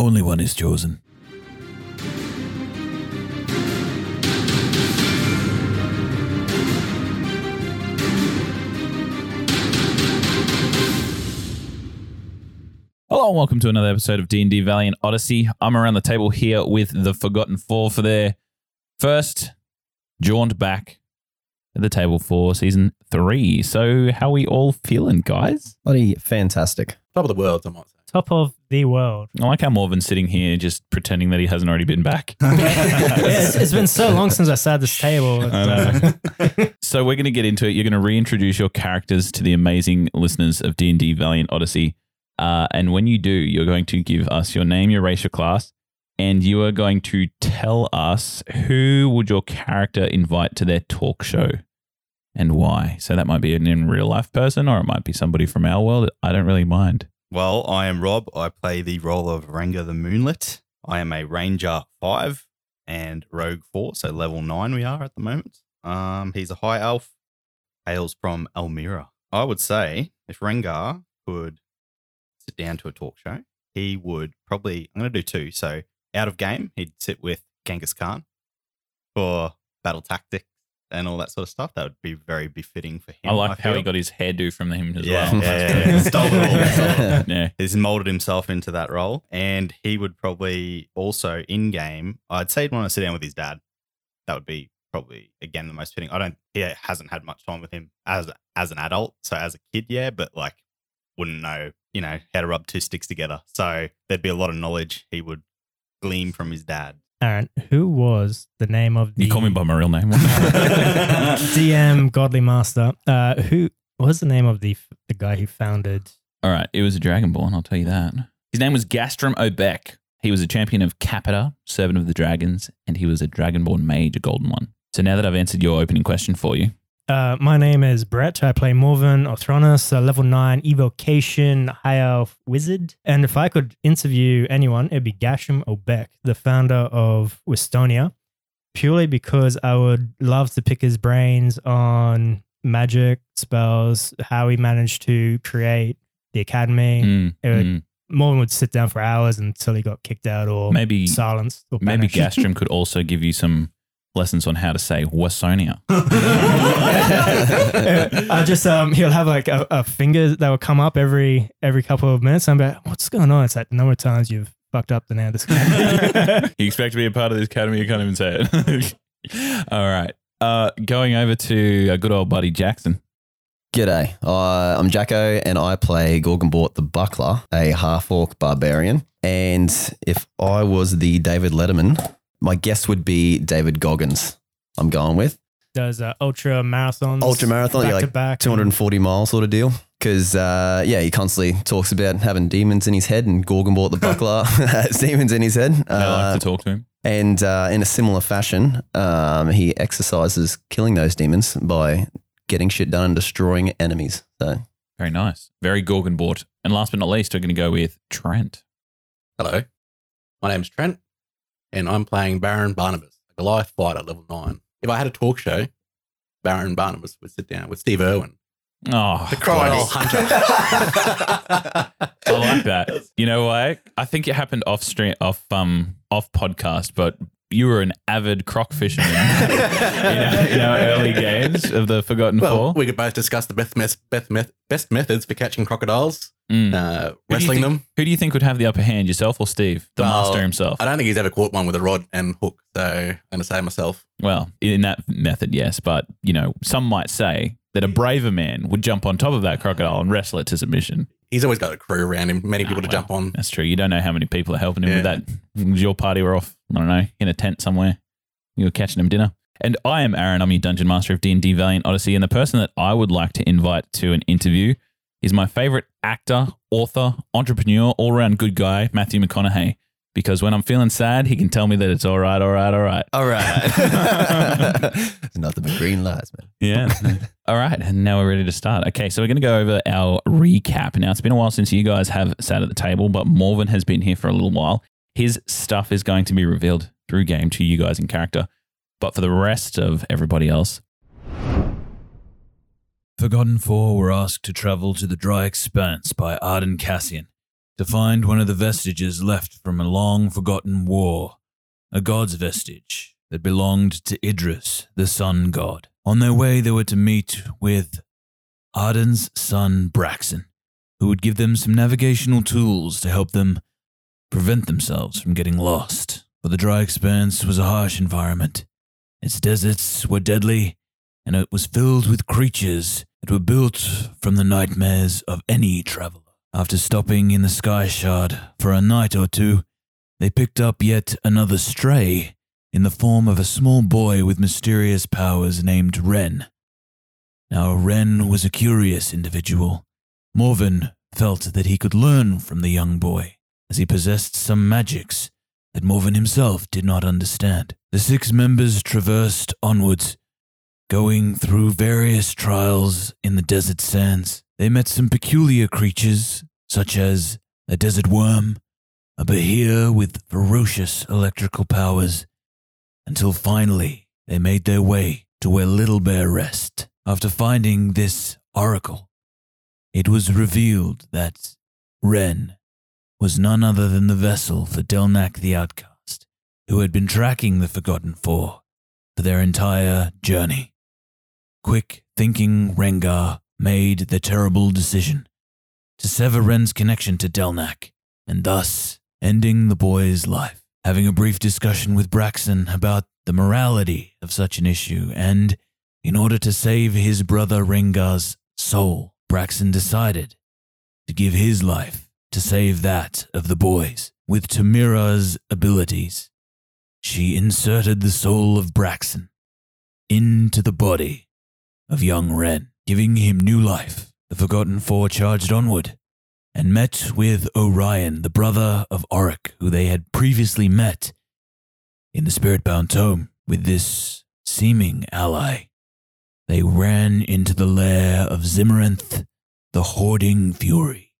Only one is chosen. Hello and welcome to another episode of D&D Valiant Odyssey. I'm around the table here with the Forgotten Four for their first jaunt back at the table for season three. So how we all feeling, guys? Bloody fantastic. Top of the world, I might say. Top of the world. I like how Morven's sitting here just pretending that he hasn't already been back. Yeah, it's, it's been so long since I sat this table. It's, uh, so we're going to get into it. You're going to reintroduce your characters to the amazing listeners of D&D Valiant Odyssey. Uh, and when you do, you're going to give us your name, your race, your class, and you are going to tell us who would your character invite to their talk show and why. So that might be an in real life person or it might be somebody from our world. I don't really mind. Well, I am Rob. I play the role of Rengar the Moonlit. I am a Ranger 5 and Rogue 4, so level 9 we are at the moment. Um, he's a high elf, hails from Elmira. I would say if Rengar could sit down to a talk show, he would probably, I'm going to do two. So out of game, he'd sit with Genghis Khan for battle tactics and all that sort of stuff. That would be very befitting for him. I like how he got his hairdo from him as Yeah, well. yeah, yeah, yeah. Stole it all, stole it all. yeah. He's molded himself into that role, and he would probably also in game. I'd say he'd want to sit down with his dad. That would be probably again the most fitting. I don't. He hasn't had much time with him as as an adult. So as a kid, yeah, but like wouldn't know, you know, how to rub two sticks together. So there'd be a lot of knowledge he would glean from his dad. Aaron, who was the name of the You call me by my real name. DM Godly Master? Uh, who was the name of the the guy who founded? All right, it was a Dragonborn, I'll tell you that. His name was Gastrom Obek. He was a champion of Capita, servant of the dragons, and he was a Dragonborn mage, a golden one. So now that I've answered your opening question for you, Uh, my name is Brett. I play Morven Orthronus, a level nine evocation high elf wizard. And if I could interview anyone, it'd be Gasham Obek, the founder of Westonia, purely because I would love to pick his brains on magic spells, how he managed to create the academy. Mm, It would- mm. Morven would sit down for hours until he got kicked out or Maybe- silenced or maybe. Gastrom could also give you some lessons on how to say Wasonia. I just um he'll have like a, a finger that will come up every every couple of minutes. I'm like, what's going on? It's like the number of times you've fucked up the name of this guy. you expect to be a part of this academy, you can't even say it. All right. Uh, going over to a good old buddy Jackson. G'day. Uh, I'm Jacko and I play Gorgonbort the Buckler, a half orc barbarian. And if I was the David Letterman, my guess would be David Goggins. I'm going with Does uh, ultra marathons, ultra marathon, back yeah, to like back, 240 mile sort of deal. Because, uh, yeah, he constantly talks about having demons in his head, and Gorgonbort the Buckler has demons in his head. I Uh, like to talk to him. And uh, in a similar fashion, um, he exercises killing those demons by getting shit done and destroying enemies. So Very nice. Very Gorgonbort. And last but not least, we're going to go with Trent. Hello, my name's Trent, and I'm playing Baron Barnabas, a Goliath fighter level nine. If I had a talk show, Baron Barnabas would sit down with Steve Irwin, Oh, the crocodile hunter. I like that. You know why? I think it happened off stream, off um, off podcast, but you were an avid croc fisherman in, our, in our early games of the Forgotten well, Four. we could both discuss the best, mes- best, meth- best methods for catching crocodiles, Mm. uh, wrestling think- them. Who do you think would have the upper hand, yourself or Steve, the Well, master himself? I don't think he's ever caught one with a rod and hook, so I'm going to say myself. Well, in that method, yes, but you know, some might say that a braver man would jump on top of that crocodile and wrestle it to submission. He's always got a crew around him, many people Ah, to well, jump on. That's true. You don't know how many people are helping him with that. Your party were off, I don't know, in a tent somewhere. You were catching him dinner. And I am Aaron. I'm your dungeon master of D&D Valiant Odyssey. And the person that I would like to invite to an interview is my favorite actor, author, entrepreneur, all-around good guy, Matthew McConaughey. Because when I'm feeling sad, he can tell me that it's all right, all right, all right. All right. it's nothing but green lights, man. Yeah. All right. And now we're ready to start. Okay. So we're going to go over our recap. Now, it's been a while since you guys have sat at the table, but Morven has been here for a little while. His stuff is going to be revealed through game to you guys in character. But for the rest of everybody else, Forgotten Four were asked to travel to the Dry Expanse by Arden Cassian to find one of the vestiges left from a long forgotten war, a god's vestige that belonged to Idris, the sun god. On their way, they were to meet with Arden's son Braxon, who would give them some navigational tools to help them prevent themselves from getting lost. For the dry expanse was a harsh environment. Its deserts were deadly, and it was filled with creatures that were built from the nightmares of any traveler. After stopping in the Sky Shard for a night or two, they picked up yet another stray in the form of a small boy with mysterious powers named Ren. Now, Ren was a curious individual. Morven felt that he could learn from the young boy, as he possessed some magics that Morven himself did not understand. The six members traversed onwards, going through various trials in the desert sands. They met some peculiar creatures, such as a desert worm, a behir with ferocious electrical powers, until finally they made their way to where Little Bear rest. After finding this oracle, it was revealed that Ren was none other than the vessel for Delnak the Outcast, who had been tracking the Forgotten Four for their entire journey. Quick thinking Rengar made the terrible decision to sever Ren's connection to Delnak, and thus ending the boy's life. Having a brief discussion with Braxton about the morality of such an issue, and in order to save his brother Rengar's soul, Braxton decided to give his life to save that of the boys. With Tamira's abilities, she inserted the soul of Braxton into the body of young Ren, giving him new life. The Forgotten Four charged onward and met with Orion, the brother of Auric, who they had previously met in the spirit bound Tome. With this seeming ally, they ran into the lair of Zimarenth, the Hoarding Fury,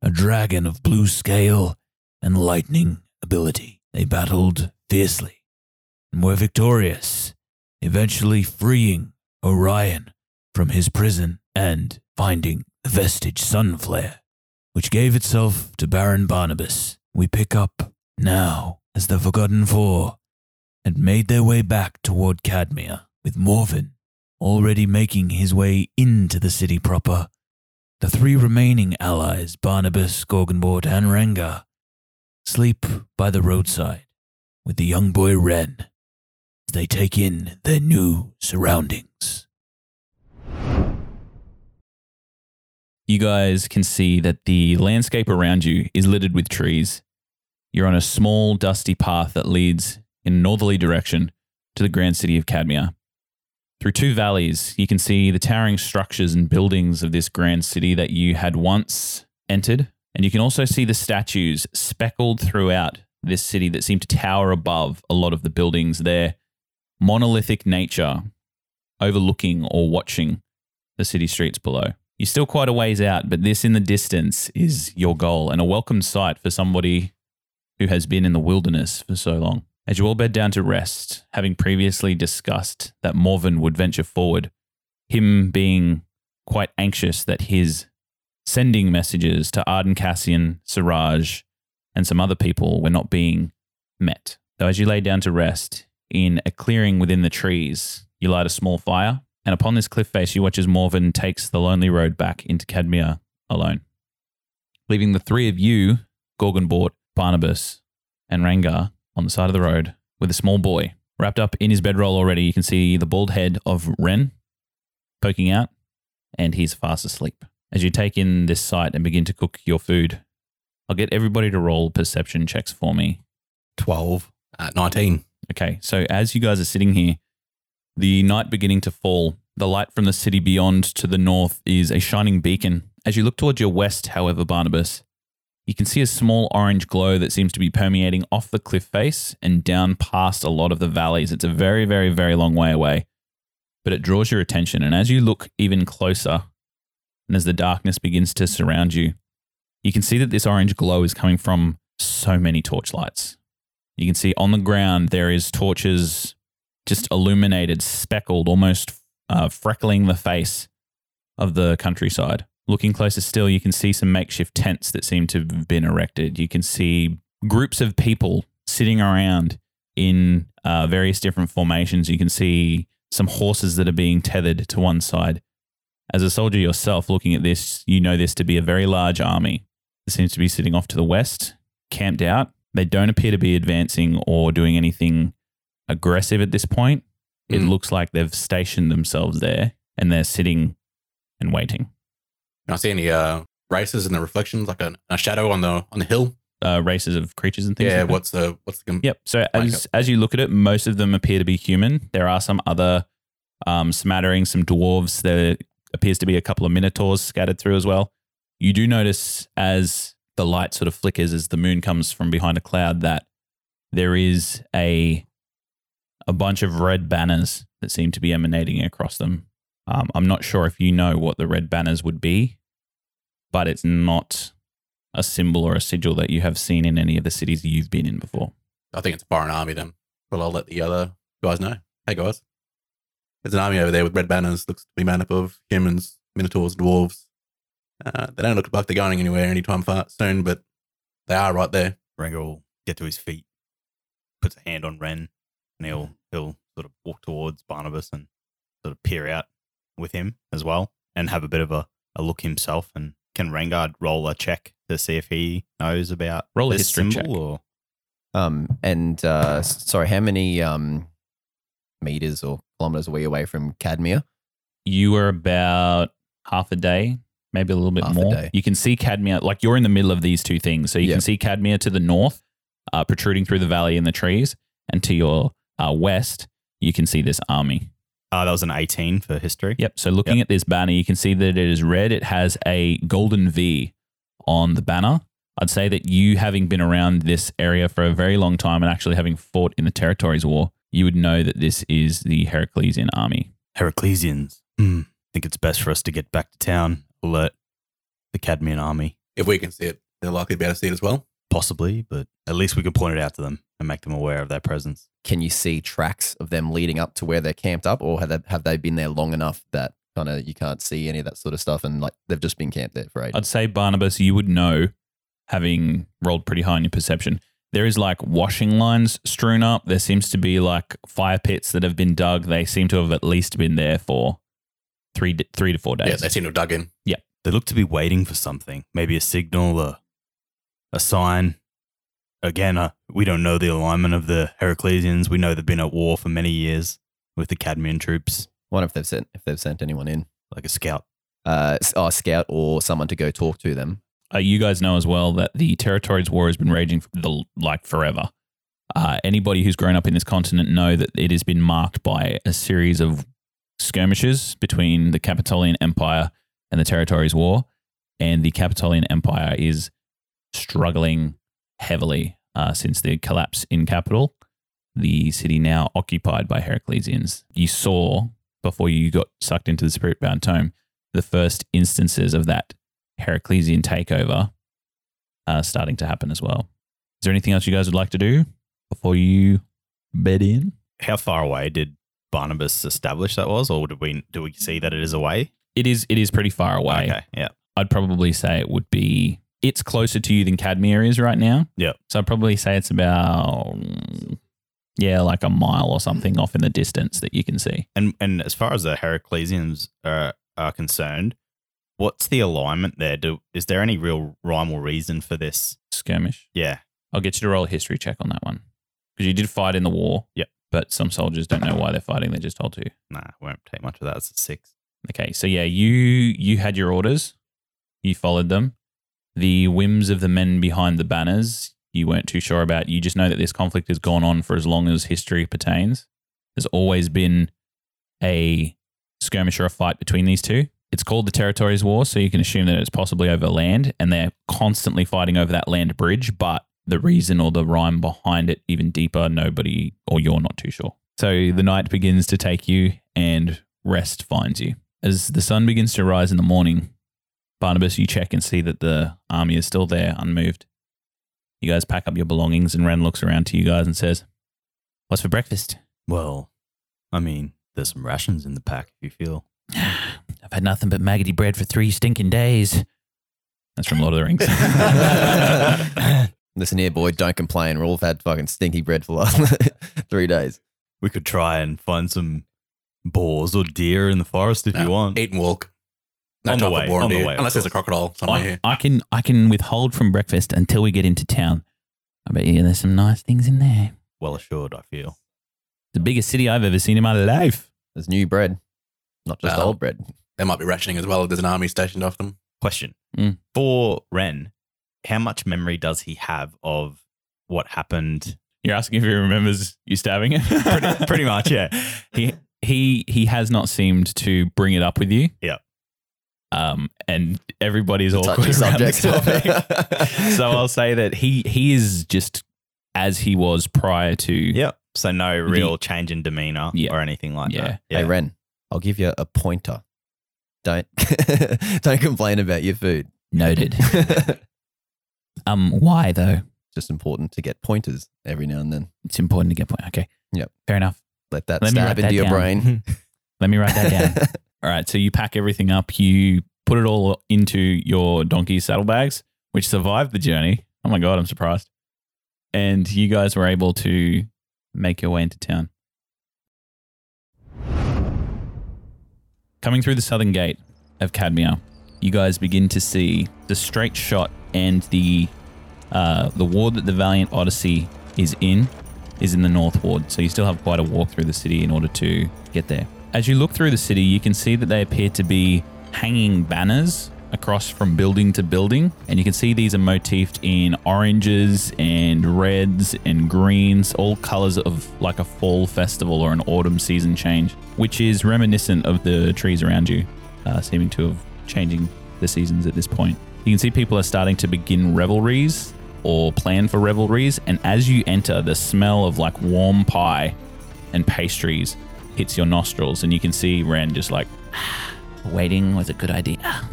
a dragon of blue scale and lightning ability. They battled fiercely and were victorious, eventually freeing Orion from his prison and finding the vestige Sunflare, which gave itself to Baron Barnabas. We pick up now as the Forgotten Four had made their way back toward Cadmia, with Morven already making his way into the city proper. The three remaining allies, Barnabas, Gorgonbort, and Rengar, sleep by the roadside with the young boy Ren as they take in their new surroundings. You guys can see that the landscape around you is littered with trees. You're on a small, dusty path that leads in a northerly direction to the grand city of Cadmia. Through two valleys, you can see the towering structures and buildings of this grand city that you had once entered. And you can also see the statues speckled throughout this city that seem to tower above a lot of the buildings there. Monolithic nature overlooking or watching the city streets below. You're still quite a ways out, but this in the distance is your goal and a welcome sight for somebody who has been in the wilderness for so long. As you all bed down to rest, having previously discussed that Morven would venture forward, him being quite anxious that his sending messages to Arden Cassian, Siraj, and some other people were not being met. So as you lay down to rest, in a clearing within the trees, you light a small fire, and upon this cliff face, you watch as Morven takes the lonely road back into Cadmia alone, leaving the three of you, Gorgonbort, Barnabas, and Rengar, on the side of the road with a small boy. Wrapped up in his bedroll already, you can see the bald head of Ren poking out, and he's fast asleep. As you take in this sight and begin to cook your food, I'll get everybody to roll perception checks for me. 12. Uh, 19. Okay, so as you guys are sitting here, the night beginning to fall, the light from the city beyond to the north is a shining beacon. As you look towards your west, however, Barnabas, you can see a small orange glow that seems to be permeating off the cliff face and down past a lot of the valleys. It's a very, very, very long way away, but it draws your attention. And as you look even closer, and as the darkness begins to surround you, you can see that this orange glow is coming from so many torchlights. You can see on the ground there is torches just illuminated, speckled, almost uh, freckling the face of the countryside. looking closer still, you can see some makeshift tents that seem to have been erected. You can see groups of people sitting around in uh, various different formations. You can see some horses that are being tethered to one side. As a soldier yourself, looking at this, you know this to be a very large army. It seems to be sitting off to the west, camped out. They don't appear to be advancing or doing anything aggressive at this point. It Mm. looks like they've stationed themselves there and they're sitting and waiting. I see any uh, races in the reflections, like a, a shadow on the on the hill? Uh, races of creatures and things. yeah. like. What's the what's the Yep. So as as you look at it, most of them appear to be human. There are some other um, smattering, some dwarves. There appears to be a couple of minotaurs scattered through as well. You do notice as the light sort of flickers as the moon comes from behind a cloud that there is a a bunch of red banners that seem to be emanating across them. Um, I'm not sure if you know what the red banners would be, but it's not a symbol or a sigil that you have seen in any of the cities you've been in before. I think it's a foreign army then. Well, I'll let the other guys know. Hey guys, there's an army over there with red banners. Looks to be made up of humans, minotaurs, dwarves. Uh, they don't look like they're going anywhere anytime far soon, but they are right there. Rengar will get to his feet, puts a hand on Ren, and he'll he'll sort of walk towards Barnabas and sort of peer out with him as well, and have a bit of a, a look himself. And can Rengar roll a check to see if he knows about Roll a this history symbol check. or Um, and uh, sorry, how many um, meters or kilometers are we away from Cadmia? you are about half a day, maybe a little bit Half a more. day. You can see Cadmia, like you're in the middle of these two things. So you Yeah. can see Cadmia to the north, uh, protruding through the valley in the trees, and to your uh, west, you can see this army. uh, that was an eighteen for history. Yep. So looking at this banner, you can see that it is red. It has a golden V on the banner. I'd say that you, having been around this area for a very long time and actually having fought in the Territories War, you would know that this is the Heraclesian army. Heraclesians. Hmm. think it's best for us to get back to town. Alert the Cadmean army, If we can see it, they're likely to be able to see it as well. possibly, but at least we can point it out to them and make them aware of their presence. Can you see tracks of them leading up to where they're camped up, or have they, have they been there long enough that kind of you can't see any of that sort of stuff, and like they've just been camped there for ages? I'd say Barnabas, you would know, having rolled pretty high in your perception. There is like washing lines strewn up. There seems to be like fire pits that have been dug. They seem to have at least been there for three three to four days. Yeah, they seem to have dug in. Yeah, they look to be waiting for something, maybe a signal, a, a sign. Again, uh, we don't know the alignment of the Heraclesians. We know they've been at war for many years with the Cadmean troops, Wonder if they've sent if they've sent anyone in, like a scout. uh, s- oh, a scout or someone to go talk to them. uh, you guys know as well that the territories war has been raging for the like forever. Uh, anybody who's grown up in this continent know that it has been marked by a series of skirmishes between the Capitolian Empire and the territories war, and the Capitolian Empire is struggling heavily uh, since the collapse in capital. The city now occupied by Heraclesians. You saw before you got sucked into the spirit bound tome the first instances of that Heraclesian takeover uh, starting to happen as well. Is there anything else you guys would like to do before you bed in? How far away did Barnabas establish that was, or did we do we see that it is away? It is it is pretty far away. Okay, yeah. I'd probably say it would be it's closer to you than Cadmia is right now. Yeah. So I'd probably say it's about yeah, like a mile or something off in the distance that you can see. And and as far as the Heraclesians are, are concerned, what's the alignment there? Do, is there any real rhyme or reason for this? Skirmish. Yeah, I'll get you to roll a history check on that one. Because you did fight in the war. Yep. But some soldiers don't know why they're fighting, they're just told to. nah, won't take much of that. It's a six. Okay, so yeah, you you had your orders, you followed them. The whims of the men behind the banners, you weren't too sure about. You just know that this conflict has gone on for as long as history pertains. There's always been a skirmish or a fight between these two. It's called the Territories War, so you can assume that it's possibly over land, and they're constantly fighting over that land bridge. But the reason or the rhyme behind it, even deeper, nobody or you're not too sure. So the night begins to take you, and rest finds you. As the sun begins to rise in the morning, Barnabas, you check and see that the army is still there, unmoved. You guys pack up your belongings, and Ren looks around to you guys and says, What's for breakfast? Well, I mean, there's some rations in the pack if you feel. I've had nothing but maggoty bread for three stinking days. That's from Lord of the Rings. Listen here, boy, don't complain. We've all had fucking stinky bread for the last three days. We could try and find some boars or deer in the forest if you want. Eat and walk. No On the way, boar on the way, Unless there's a crocodile somewhere I, here. I can I can withhold from breakfast until we get into town. I bet you there's some nice things in there. Well assured, I feel. The biggest city I've ever seen in my life. There's new bread, not just Well. old bread. They might be rationing as well. If there's an army stationed off them. Question Mm. for Ren: How much memory does he have of what happened? You're asking if he remembers you stabbing him? Pretty, pretty much, yeah. he he he has not seemed to bring it up with you. Yeah. Um, and everybody's Touchy awkward around this topic. so I'll say that he he is just as he was prior to. Yep. So no real change in demeanor Yeah. or anything like Yeah. that. Hey Ren, I'll give you a pointer. Don't don't complain about your food. Noted. Um, why though? Just important to get pointers every now and then. It's important to get point. Okay. Yep. Fair enough. Let that Let me stab write into that your down. brain. Let me write that down. All right. So you pack everything up. You put it all into your donkey saddlebags, which survived the journey. Oh my god, I'm surprised. And you guys were able to make your way into town. Coming through the southern gate of Cadmia, you guys begin to see the straight shot and the uh, the ward that the Valiant Odyssey is in is in the north ward. So you still have quite a walk through the city in order to get there. As you look through the city, you can see that they appear to be hanging banners across from building to building, and you can see these are motifed in oranges and reds and greens, all colors of like a fall festival or an autumn season change, which is reminiscent of the trees around you, uh, seeming to have changing the seasons at this point. You can see people are starting to begin revelries or plan for revelries, and as you enter, the smell of like warm pie and pastries hits your nostrils, and you can see Ren just like waiting was a good idea.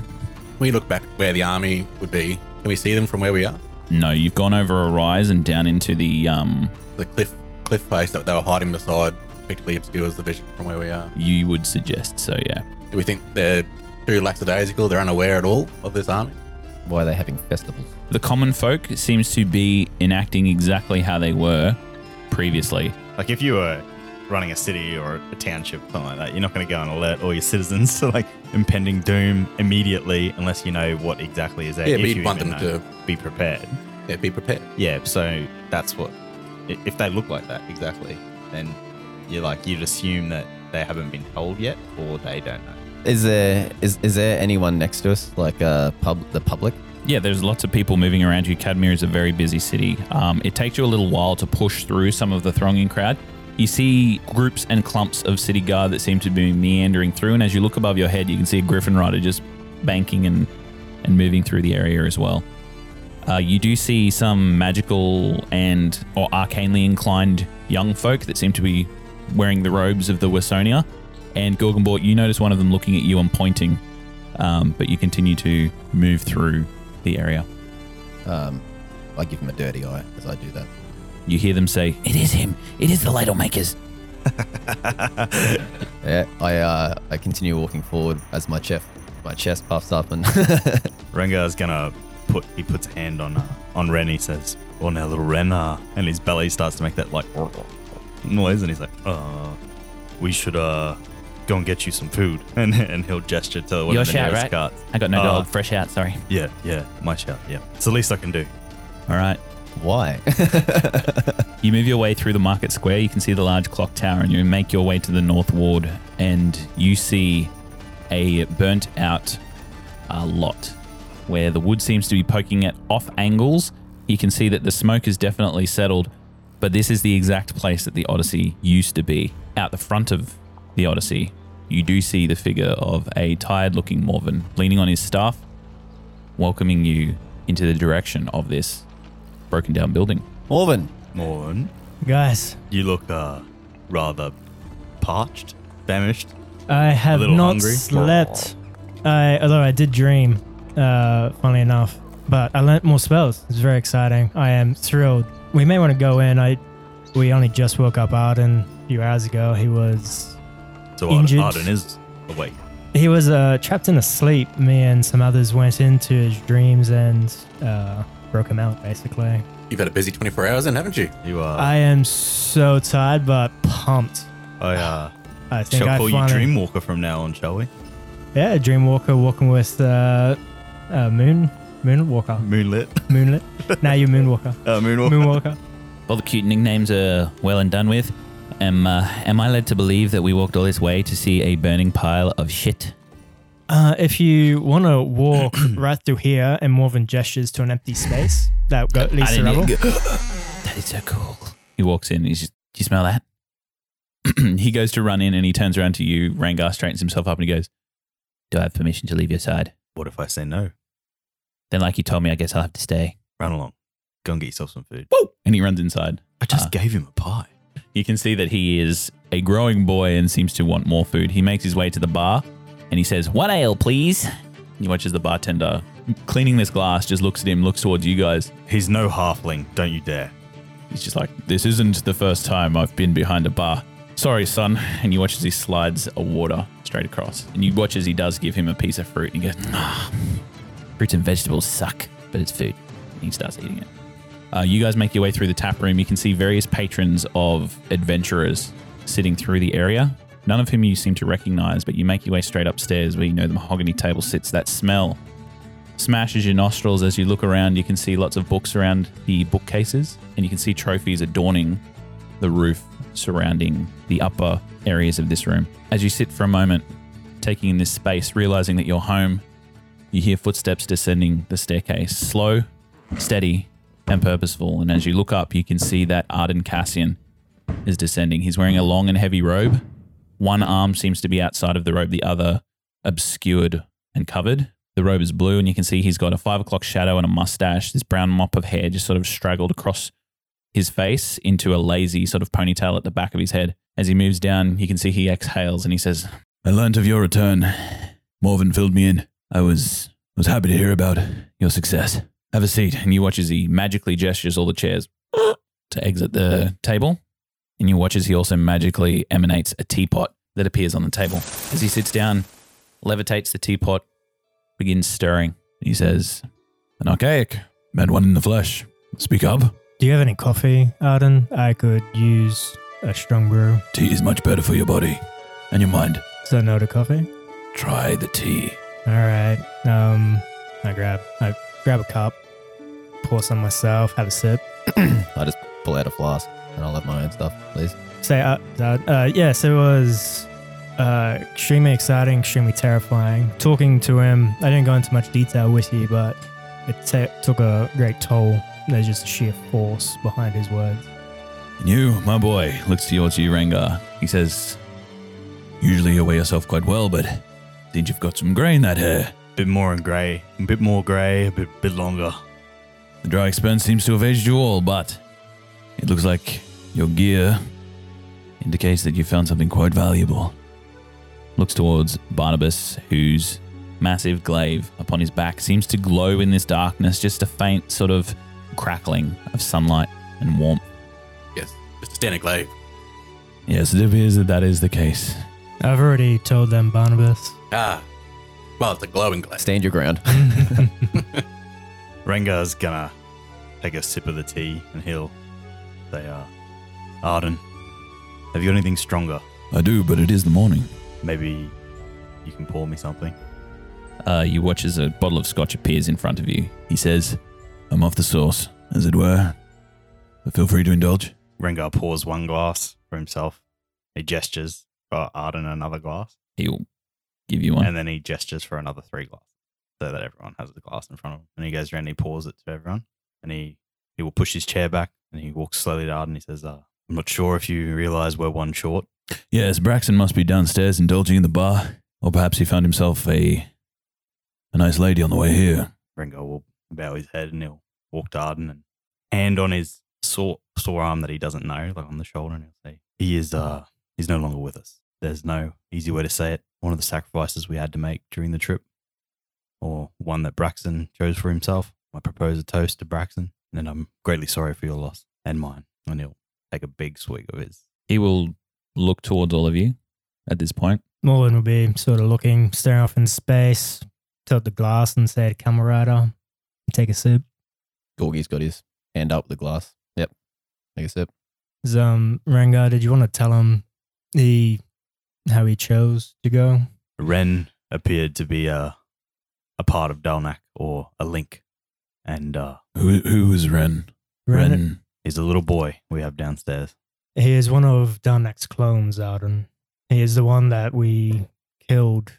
We look back where the army would be. Can we see them from where we are? No, you've gone over a rise and down into the um. The cliff cliff face that they were hiding beside effectively obscures the vision from where we are. You would suggest so, yeah. Do we think they're too lackadaisical? They're unaware at all of this army? Why are they having festivals? The common folk seems to be enacting exactly how they were previously. Like if you were running a city or a township, something like that, you're not going to go and alert all your citizens to like impending doom immediately unless you know what exactly is there. Yeah, if but you you'd want them know. to be prepared. yeah, be prepared. Yeah, so that's what. If they look like that exactly, then you're like you'd assume that they haven't been told yet, or they don't know. Is there is is there anyone next to us, like uh, pub the public? Yeah, there's lots of people moving around you. Cadmia is a very busy city. Um, it takes you a little while to push through some of the thronging crowd. You see groups and clumps of city guard that seem to be meandering through, and as you look above your head, you can see a griffin rider just banking and and moving through the area as well. Uh, you do see some magical and or arcanely inclined young folk that seem to be wearing the robes of the Wasonia. And Gorgonbort, you notice one of them looking at you and pointing, um, but you continue to move through the area. Um, I give him a dirty eye as I do that. You hear them say, It is him. It is the ladle makers. Yeah, I uh, I continue walking forward as my chest my chest puffs up and Rengar's gonna put he puts a hand on uh, on Ren. He says, "Oh, now little Ren," uh, and his belly starts to make that like noise, and he's like, "Uh, we should uh go and get you some food," and and he'll gesture to one Your of the shout, nearest right? carts. I got no Uh, dog. Fresh out. Sorry. Yeah, yeah, my shout. Yeah, it's the least I can do. All right. Why? You move your way through the market square. You can see the large clock tower, and you make your way to the north ward, and you see a burnt out uh, lot where the wood seems to be poking at off angles. You can see that the smoke is definitely settled, but this is the exact place that the Odyssey used to be. Out the front of the Odyssey, you do see the figure of a tired looking Morven leaning on his staff, welcoming you into the direction of this broken down building. Morven, Morn, Guys, you look uh rather parched, famished. I have little not hungry? slept. I although I did dream, uh, funnily enough, but I learnt more spells. It's very exciting. I am thrilled. We may want to go in. I we only just woke up Arden a few hours ago. He was So Arden, Injured. Arden is awake. He was uh, trapped in a sleep. Me and some others went into his dreams and uh, broke him out, basically. You've had a busy 24 hours then, haven't you? You are. I am so tired, but pumped. I uh, I think shall I call you finally- Dreamwalker from now on, shall we? Yeah, Dreamwalker walking with uh, uh, Moon, Moonwalker, Moonlit. Moonlit. now you're Moonwalker, Uh, Moonwalker. Moonwalker. All the cute nicknames are well and done with. Am, uh, am I led to believe that we walked all this way to see a burning pile of shit? Uh, if you want to walk right through here and Morven gestures to an empty space that go, leads to rubble. that is so cool. He walks in. He's just, do you smell that? he goes to run in and he turns around to you. Rengar straightens himself up and he goes, Do I have permission to leave your side? What if I say no? Then, like you told me, I guess I'll have to stay. Run along. Go and get yourself some food. And he runs inside. I just Ah. gave him a pie. You can see that he is a growing boy and seems to want more food. He makes his way to the bar and he says, One ale, please. He watches the bartender cleaning this glass, just looks at him, looks towards you guys. He's no halfling. Don't you dare. He's just like, This isn't the first time I've been behind a bar. Sorry, son. And you watch as he slides a water straight across. And you watch as he does give him a piece of fruit and he goes, ah, Fruits and vegetables suck, but it's food. And he starts eating it. Uh, you guys make your way through the tap room. You can see various patrons of adventurers sitting through the area. None of whom you seem to recognize, but you make your way straight upstairs where you know the mahogany table sits. That smell smashes your nostrils as you look around. You can see lots of books around the bookcases, and you can see trophies adorning the roof surrounding the upper areas of this room. As you sit for a moment, taking in this space, realizing that you're home, you hear footsteps descending the staircase, slow, steady, and purposeful. And as you look up, you can see that Arden Cassian is descending. He's wearing a long and heavy robe. One arm seems to be outside of the robe, the other obscured and covered. The robe is blue, and you can see he's got a five o'clock shadow and a mustache. This brown mop of hair just sort of straggled across his face into a lazy sort of ponytail at the back of his head. As he moves down, you can see he exhales and he says, I learnt of your return. Morven filled me in. I was was happy to hear about your success. Have a seat. And you watch as he magically gestures all the chairs to exit the table. And you watch as he also magically emanates a teapot that appears on the table. As he sits down, levitates the teapot, begins stirring. He says, An archaic. Met one in the flesh. Speak up. Do you have any coffee, Arden? I could use a strong brew. Tea is much better for your body and your mind. So no to coffee. Try the tea. All right. Um, I grab I grab a cup, pour some myself, have a sip. I just pull out a flask and I'll have my own stuff, please. Say, uh, uh, uh yes, it was uh, extremely exciting, extremely terrifying. Talking to him, I didn't go into much detail with you, but it ta took a great toll. There's just a sheer force behind his words. And you, my boy, looks towards you, Rengar. He says, usually you weigh yourself quite well, but think you've got some grey in that hair. bit more in grey. A bit more grey. A bit, bit longer. The dry expanse seems to have aged you all, but it looks like your gear indicates that you found something quite valuable. looks towards Barnabas, whose massive glaive upon his back seems to glow in this darkness, just a faint sort of crackling of sunlight and warmth. Yes, just a standard glaive. Yes, it appears that that is the case. I've already told them, Barnabas. Ah, well, it's a glowing glaive. Stand your ground. Rengar's gonna take a sip of the tea and he'll say, are. Arden, have you got anything stronger? I do, but it is the morning. Maybe you can pour me something. Uh, you watch as a bottle of scotch appears in front of you. He says, I'm off the sauce, as it were. But feel free to indulge. Rengar pours one glass for himself. He gestures for Arden another glass. he'll give you one. And then he gestures for another three glasses so that everyone has a glass in front of him. And he goes around and he pours it to everyone. And he, he will push his chair back and he walks slowly to Arden. He says, uh, I'm not sure if you realize we're one short. Yes, Braxton must be downstairs indulging in the bar, or perhaps he found himself a a nice lady on the way here. Rengar will bow his head and he'll walk to Arden and hand on his sore, sore arm that he doesn't know, like on the shoulder, and he'll say, He is, uh, he's no longer with us. There's no easy way to say it. One of the sacrifices we had to make during the trip, or one that Braxton chose for himself. I propose a toast to Braxton, and I'm greatly sorry for your loss and mine. And he'll take a big swig of his. He will look towards all of you at this point. Morgan will be sort of looking, staring off in space, tilt the glass and say to Camerata, take a sip. Gorgy's got his hand up with the glass. Yep. Take a sip. Is, Um, Rengar, did you want to tell him the how he chose to go? Ren appeared to be a a part of Delnak or a link, and uh, Who who is Ren? Ren. he's a little boy we have downstairs. He is one of Delnak's clones, Arden. He is the one that we killed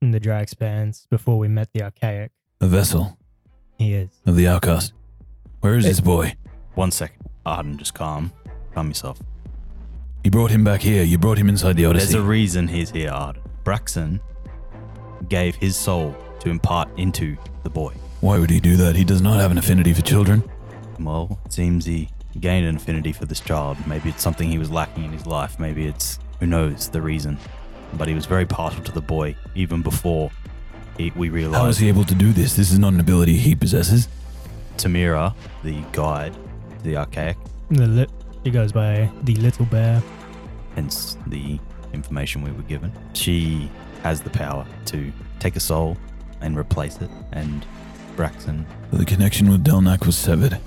in the Dry Expanse before we met the Archaic. A vessel He is. of the outcast. Where is this boy? One second, Arden, just calm, calm yourself. You brought him back here. You brought him inside the Odyssey. There's a reason he's here, Arden. Braxton gave his soul to impart into the boy. Why would he do that? He does not have an affinity for children. Well, it seems he gained an affinity for this child. Maybe it's something he was lacking in his life. Maybe it's who knows the reason. But he was very partial to the boy even before he, we How is realized he able to do this? This is not an ability he possesses. Tamira, the guide the archaic, The li- he goes by the Little Bear. hence the information we were given. She has the power to take a soul and replace it. And Braxton, The connection with Delnak was severed.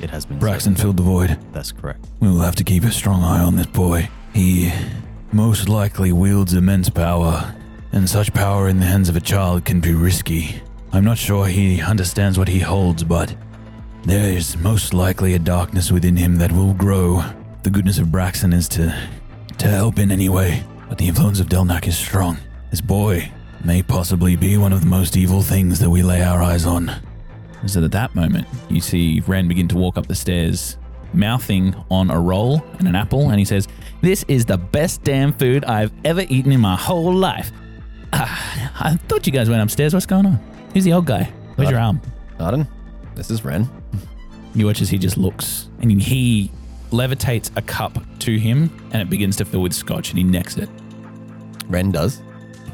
it has been Braxton said. filled the void. That's correct. We will have to keep a strong eye on this boy. He most likely wields immense power, and such power in the hands of a child can be risky. I'm not sure he understands what he holds, but there is most likely a darkness within him that will grow. The goodness of Braxton is to to help in any way, but the influence of Delnak is strong. This boy may possibly be one of the most evil things that we lay our eyes on. So at that moment, you see Ren begin to walk up the stairs, mouthing on a roll and an apple, and he says, This is the best damn food I've ever eaten in my whole life. Ah, I thought you guys went upstairs. What's going on? Who's the old guy? Where's your arm? Arden, this is Ren. You watch as he just looks, and he levitates a cup to him, and it begins to fill with scotch, and he necks it. Ren does.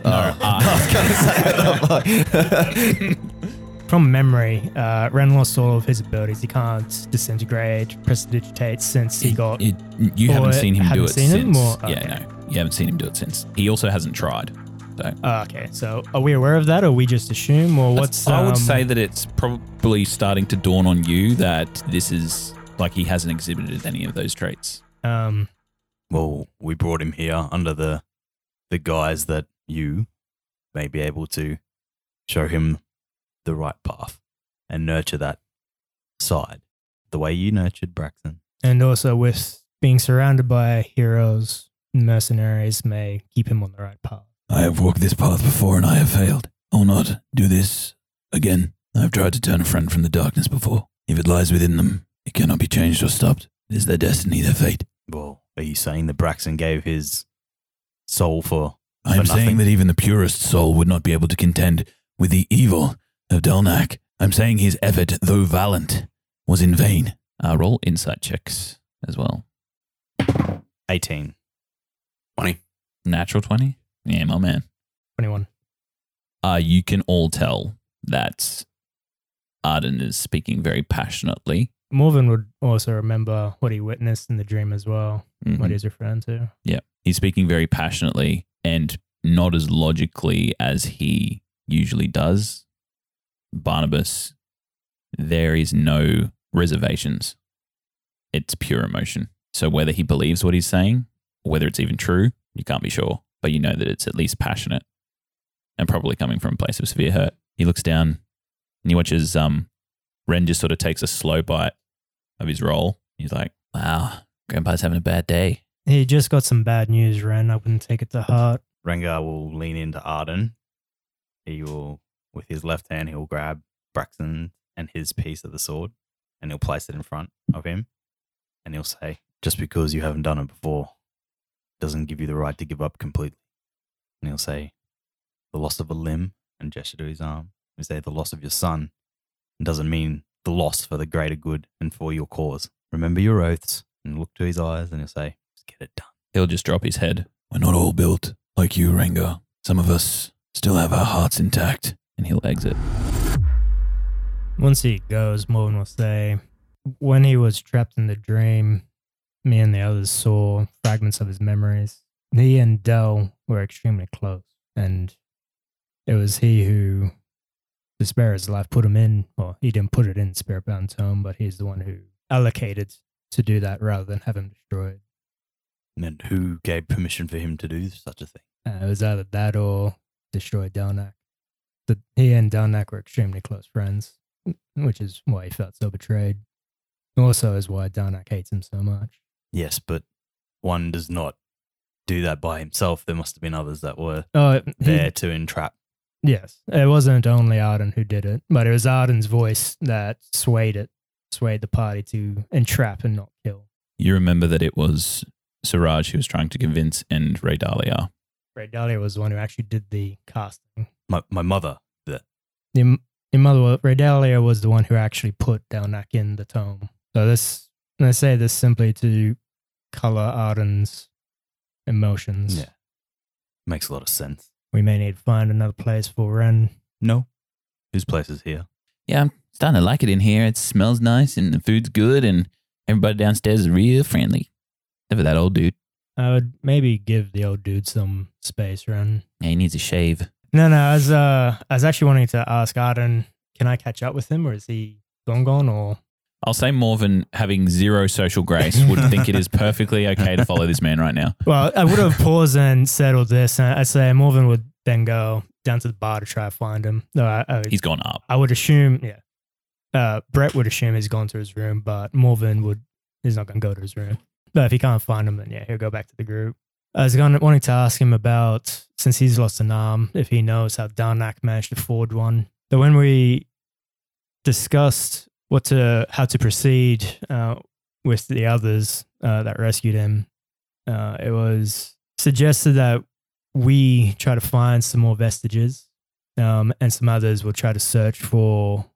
No, I was going to say that. From memory, uh, Ren lost all of his abilities. He can't disintegrate, prestidigitate since he It- got. it- you Or haven't seen him do haven't it seen him, since. or- Yeah, no, you haven't seen him do it since. He also hasn't tried. So Oh, okay, so are we aware of that, or we just assume, or what's? I would um, say that it's probably starting to dawn on you that this is like he hasn't exhibited any of those traits. Um, Well, we brought him here under the the guise that you may be able to show him the right path and nurture that side the way you nurtured Braxton. and also with being surrounded by heroes, mercenaries may keep him on the right path. I have walked this path before and I have failed. I will not do this again. I have tried to turn a friend from the darkness before. If it lies within them, it cannot be changed or stopped. It is their destiny, their fate. Well, are you saying that Braxton gave his soul for? I am saying that even the purest soul would not be able to contend with the evil of Delnak. I'm saying his effort, though valiant, was in vain. Uh, roll insight checks as well. 18. 20. Natural 20? Yeah, my man. Twenty-one. Uh, you can all tell that Arden is speaking very passionately. Morven would also remember what he witnessed in the dream as well. Mhm. What he's referring to. He's speaking very passionately and not as logically as he usually does. Barnabas, there is no reservations. It's pure emotion. So whether he believes what he's saying, whether it's even true, you can't be sure. But you know that it's at least passionate and probably coming from a place of severe hurt. He looks down and he watches um, Ren just sort of takes a slow bite of his roll. He's like, wow, Grandpa's having a bad day. He just got some bad news, Ren. I wouldn't take it to heart. Rengar will lean into Arden. He will, with his left hand, he'll grab Braxton and his piece of the sword and he'll place it in front of him. And he'll say, Just because you haven't done it before doesn't give you the right to give up completely. And he'll say, The loss of a limb and gesture to his arm. He'll say, The loss of your son doesn't mean the loss for the greater good and for your cause. Remember your oaths and look to his eyes and he'll say, get it done. He'll just drop his head We're not all built like you, Rengar. Some of us still have our hearts intact. and he'll exit. Once he goes, Morven will say, when he was trapped in the dream, me and the others saw fragments of his memories. he and Dell were extremely close, and it was he who, to spare his life, put him in. Well, he didn't put it in Spirit Bound Tome, but he's the one who allocated to do that rather than have him destroyed. And who gave permission for him to do such a thing? Uh, it was either that or destroy Delnak. The, he and Delnak were extremely close friends, which is why he felt so betrayed. Also, is why Delnak hates him so much. Yes, but one does not do that by himself. There must have been others that were Oh, he- there to entrap. Yes, it wasn't only Arden who did it, but it was Arden's voice that swayed it, swayed the party to entrap and not kill. You remember that it was Siraj who was trying to convince and Ray Dahlia. Ray Dahlia was the one who actually did the casting. My my mother. That Your, your mother, Ray Dahlia, was the one who actually put Delnak in the tome. So this, and I say this simply to color Arden's emotions. yeah makes a lot of sense. We may need to find another place for Ren. No, whose place is here? Yeah, I'm starting to like it in here. It smells nice and the food's good and everybody downstairs is real friendly. Except for that old dude. I would maybe give the old dude some space, Ren. Yeah, he needs a shave. No, no. I was, uh, I was actually wanting to ask Arden, can I catch up with him, or is he gone, gone, or I'll say Morven, having zero social grace, would think it is perfectly okay to follow this man right now. well, I would have paused and said all this, and I'd say Morven would then go down to the bar to try to find him. No, I, I, would- He's gone up. I would assume, yeah. Uh, Brett would assume he's gone to his room, but Morven would, he's not going to go to his room. But if he can't find him, then yeah, he'll go back to the group. I was going wanting to ask him about since he's lost an arm, if he knows how Darnak managed to forge one. So when we discussed what to how to proceed uh, with the others uh, that rescued him, uh, it was suggested that we try to find some more vestiges, um, and some others will try to search for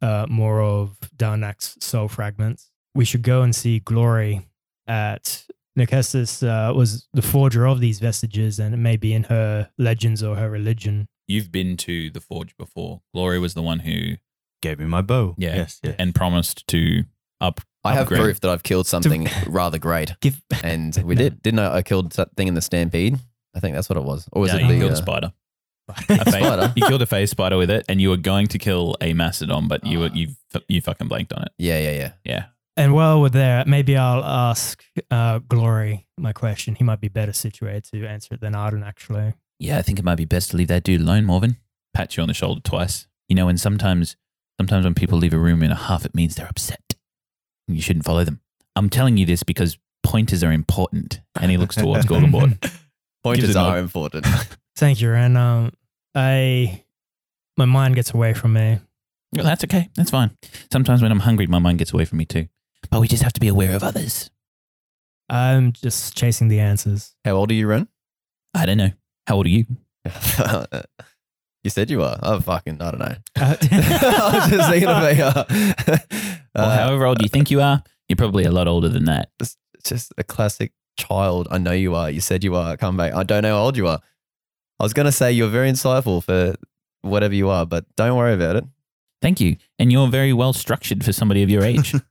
uh, more of Darnak's soul fragments. We should go and see Glory at Nikestis uh, was the forger of these vestiges, and it may be in her legends or her religion. You've been to the forge before. Glory was the one who Gave me my bow. Yeah. Yes. yes. and promised to up. I have upgrade. proof that I've killed something rather great, Give and we did, didn't I? I killed something in the stampede. I think that's what it was, or was yeah, it you the killed uh, a spider. A phase- Spider? You killed a phase spider with it, and you were going to kill a mastodon, but you were you f- you fucking blanked on it. Yeah, yeah, yeah. Yeah, And while we're there, maybe I'll ask uh, Glory my question. He might be better situated to answer it than Arden, actually. yeah. I think it might be best to leave that dude alone, Morven. Pat you on the shoulder twice. You know, and sometimes sometimes when people leave a room in a huff, it means they're upset. You shouldn't follow them. I'm telling you this because pointers are important. And he looks towards Gorgonbort. Pointers are nod. important. Thank you, Ren. Um, I my mind gets away from me. Well, that's okay. That's fine. Sometimes when I'm hungry, my mind gets away from me too. But we just have to be aware of others. I'm just chasing the answers. How old are you, Ren? I don't know. How old are you? you said you are. Oh, fucking, I don't know. Uh, I was just thinking of a, uh, Well, however old you think you are, you're probably a lot older than that. it's just a classic child. I know you are. You said you are. Come back. I don't know how old you are. I was going to say you're very insightful for whatever you are, but don't worry about it. Thank you. And you're very well structured for somebody of your age.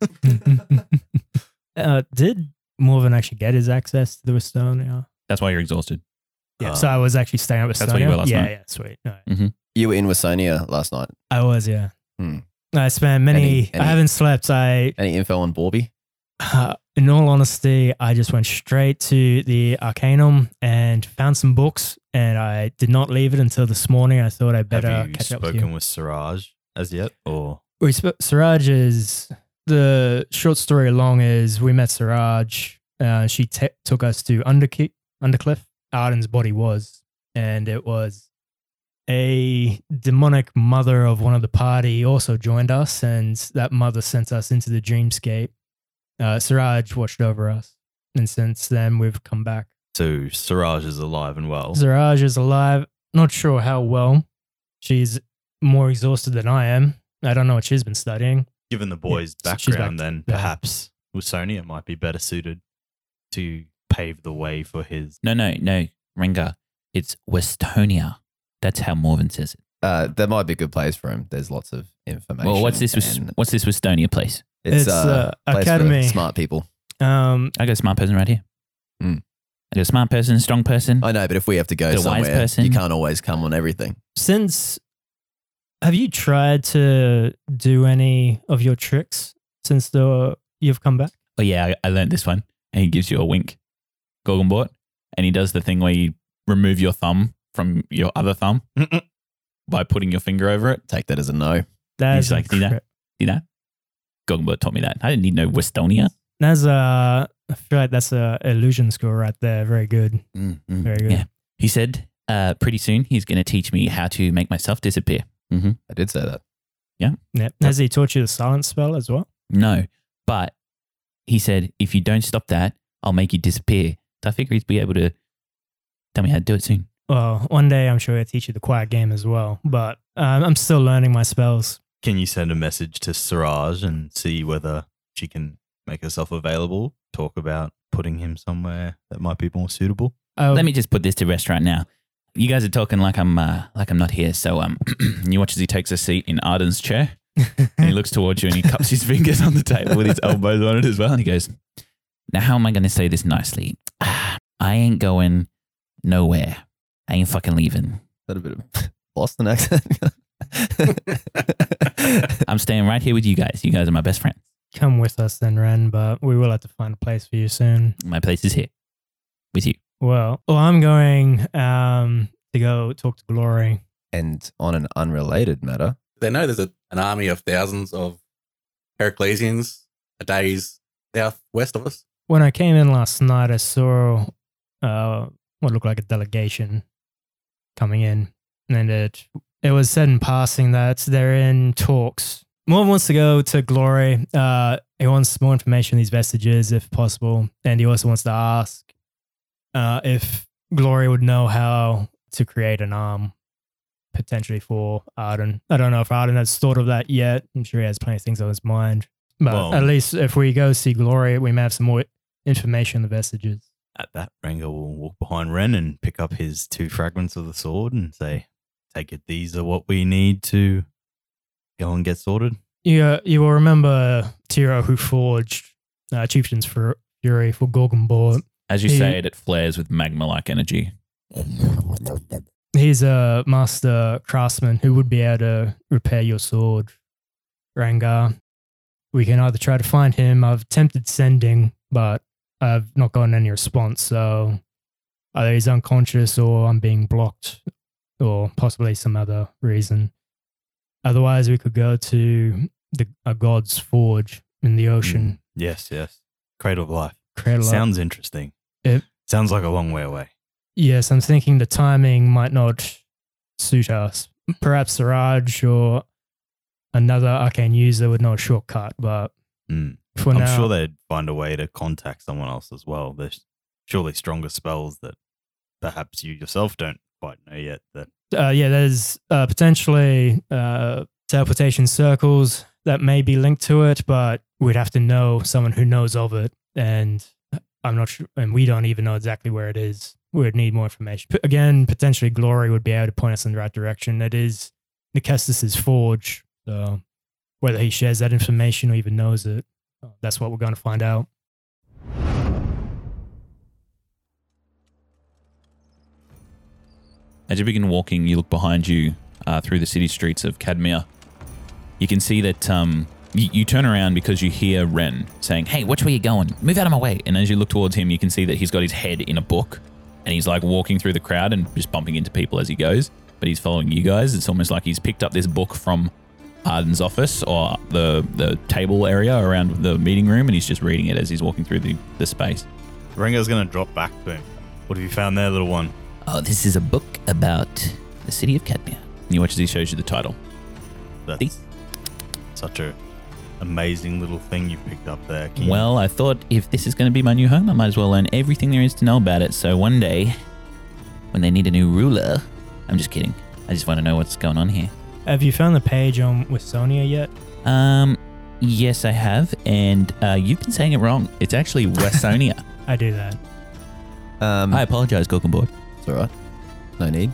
uh, did Morven actually get his access to the Westonia? That's why you're exhausted. Yeah. Uh, so I was actually staying at Westonia. That's where you were last yeah, night? yeah, sweet. All right. You were in Wasonia last night. I was, yeah. Hmm. I spent many. Any- any- I haven't slept. I, Any info on Borby? uh, in all honesty, I just went straight to the Arcanum and found some books, and I did not leave it until this morning. I thought I better Have you catch up with spoken you. with Siraj as yet, or we sp- Siraj is the short story long is we met Siraj. Uh, she t- took us to Underki- Undercliff. Arden's body was, and it was a demonic mother of one of the party also joined us, and that mother sent us into the dreamscape. Uh, Siraj watched over us, and since then we've come back. so Siraj is alive and well? Siraj is alive. Not sure how well. She's more exhausted than I am. I don't know what she's been studying. Given the boy's so she's background, back- then yeah. perhaps Wisonia might be better suited to pave the way for his. No, no, no, Rengar. It's Westonia. That's how Morven says it. Uh, that might be a good place for him. There's lots of information. Well, what's this? Wes- and What's this Westonia place? It's, It's, uh, uh, place for Academy. smart people. Um, I got a smart person right here. I got a smart person, a strong person. I know, but if we have to go Got a wise somewhere, person. you can't always come on everything. Since have you tried to do any of your tricks since the you've come back? Oh yeah, I, I learned this one. And he gives you a wink, Gorgonbort, and he does the thing where you remove your thumb from your other thumb Mm-mm. by putting your finger over it. Take that as a no. That's like, see that? incre- See that? Gorgonbort taught me that. I didn't need no Westonia. That's a. I feel like that's a illusion score right there. Very good. Mm, mm. Very good. Yeah. He said, uh, pretty soon he's going to teach me how to make myself disappear. Hmm I did say that. Yeah. Has he taught you the silence spell as well? No, but he said, if you don't stop that, I'll make you disappear. So I figure he'd be able to tell me how to do it soon. Well, one day I'm sure he'll teach you the quiet game as well. But um, I'm still learning my spells. Can you send a message to Siraj and see whether she can make herself available? Talk about putting him somewhere that might be more suitable. Oh, Let me just put this to rest right now. You guys are talking like I'm uh, like I'm not here. So um, you watch as he takes a seat in Arden's chair, and he looks towards you and he cups his fingers on the table with his elbows on it as well, and he goes, "Now, how am I going to say this nicely? I ain't going nowhere. I ain't fucking leaving. That a bit of Boston accent. I'm staying right here with you guys. You guys are my best friends. come with us then, Ren. But we will have to find a place for you soon. My place is here with you. Well, well, I'm going um, to go talk to Glory. and on an unrelated matter, They know there's a, an army of thousands of Heraclesians a days southwest of us. When I came in last night, I saw uh, what looked like a delegation coming in, and it it was said in passing that they're in talks. Morven wants to go to Glory. Uh, he wants more information on these vestiges, if possible, and he also wants to ask uh, if Glory would know how to create an arm potentially for Arden. I don't know if Arden has thought of that yet. I'm sure he has plenty of things on his mind. But Well- at least if we go see Glory, we may have some more information on the vestiges. At that, Ranga will walk behind Ren and pick up his two fragments of the sword and say, Take it, these are what we need to go and get sorted. You, uh, you will remember Tiro who forged uh, Chieftain's Fu- Fury for Gorgonbort. As you Yeah. say it, it flares with magma-like energy. He's a master craftsman who would be able to repair your sword, Rengar. We can either try to find him. I've attempted sending, but I've not gotten any response. So either he's unconscious or I'm being blocked or possibly some other reason. Otherwise, we could go to the a god's forge in the ocean. Mm, yes, yes. Cradle of Life. Cradle up. Sounds interesting. It- Sounds like a long way away. Yes, I'm thinking the timing might not suit us. Perhaps Siraj or another arcane user would know a shortcut, but Mm. for I'm now, sure they'd find a way to contact someone else as well. There's surely stronger spells that perhaps you yourself don't quite know yet. That uh, yeah, there's uh, potentially uh, teleportation circles that may be linked to it, but we'd have to know someone who knows of it, and I'm not sure, and we don't even know exactly where it is. We would need more information. P- again, potentially Glory would be able to point us in the right direction. It is Nicestus's forge, so whether he shares that information or even knows it, that's what we're going to find out. As you begin walking, you look behind you uh, through the city streets of Cadmia. You can see that um, you, you turn around because you hear Ren saying, Hey, which way you're going? Move out of my way. And as you look towards him, you can see that he's got his head in a book and he's like walking through the crowd and just bumping into people as he goes. But he's following you guys. It's almost like he's picked up this book from Arden's office or the, the table area around the meeting room and he's just reading it as he's walking through the, the space. Rengar's going to drop back to him. What have you found there, little one? Oh, this is a book about the city of Cadmia. And you watch as he shows you the title. That's Thanks. such a amazing little thing you've picked up there. Can you- Well, I thought if this is going to be my new home, I might as well learn everything there is to know about it. So one day, when they need a new ruler, I'm just kidding. I just want to know what's going on here. Have you found the page on with Sonia yet? Um, yes, I have, and uh, you've been saying it wrong. It's actually Westonia. I do that. um, I apologize, Gorgonbort. it's all right. No need.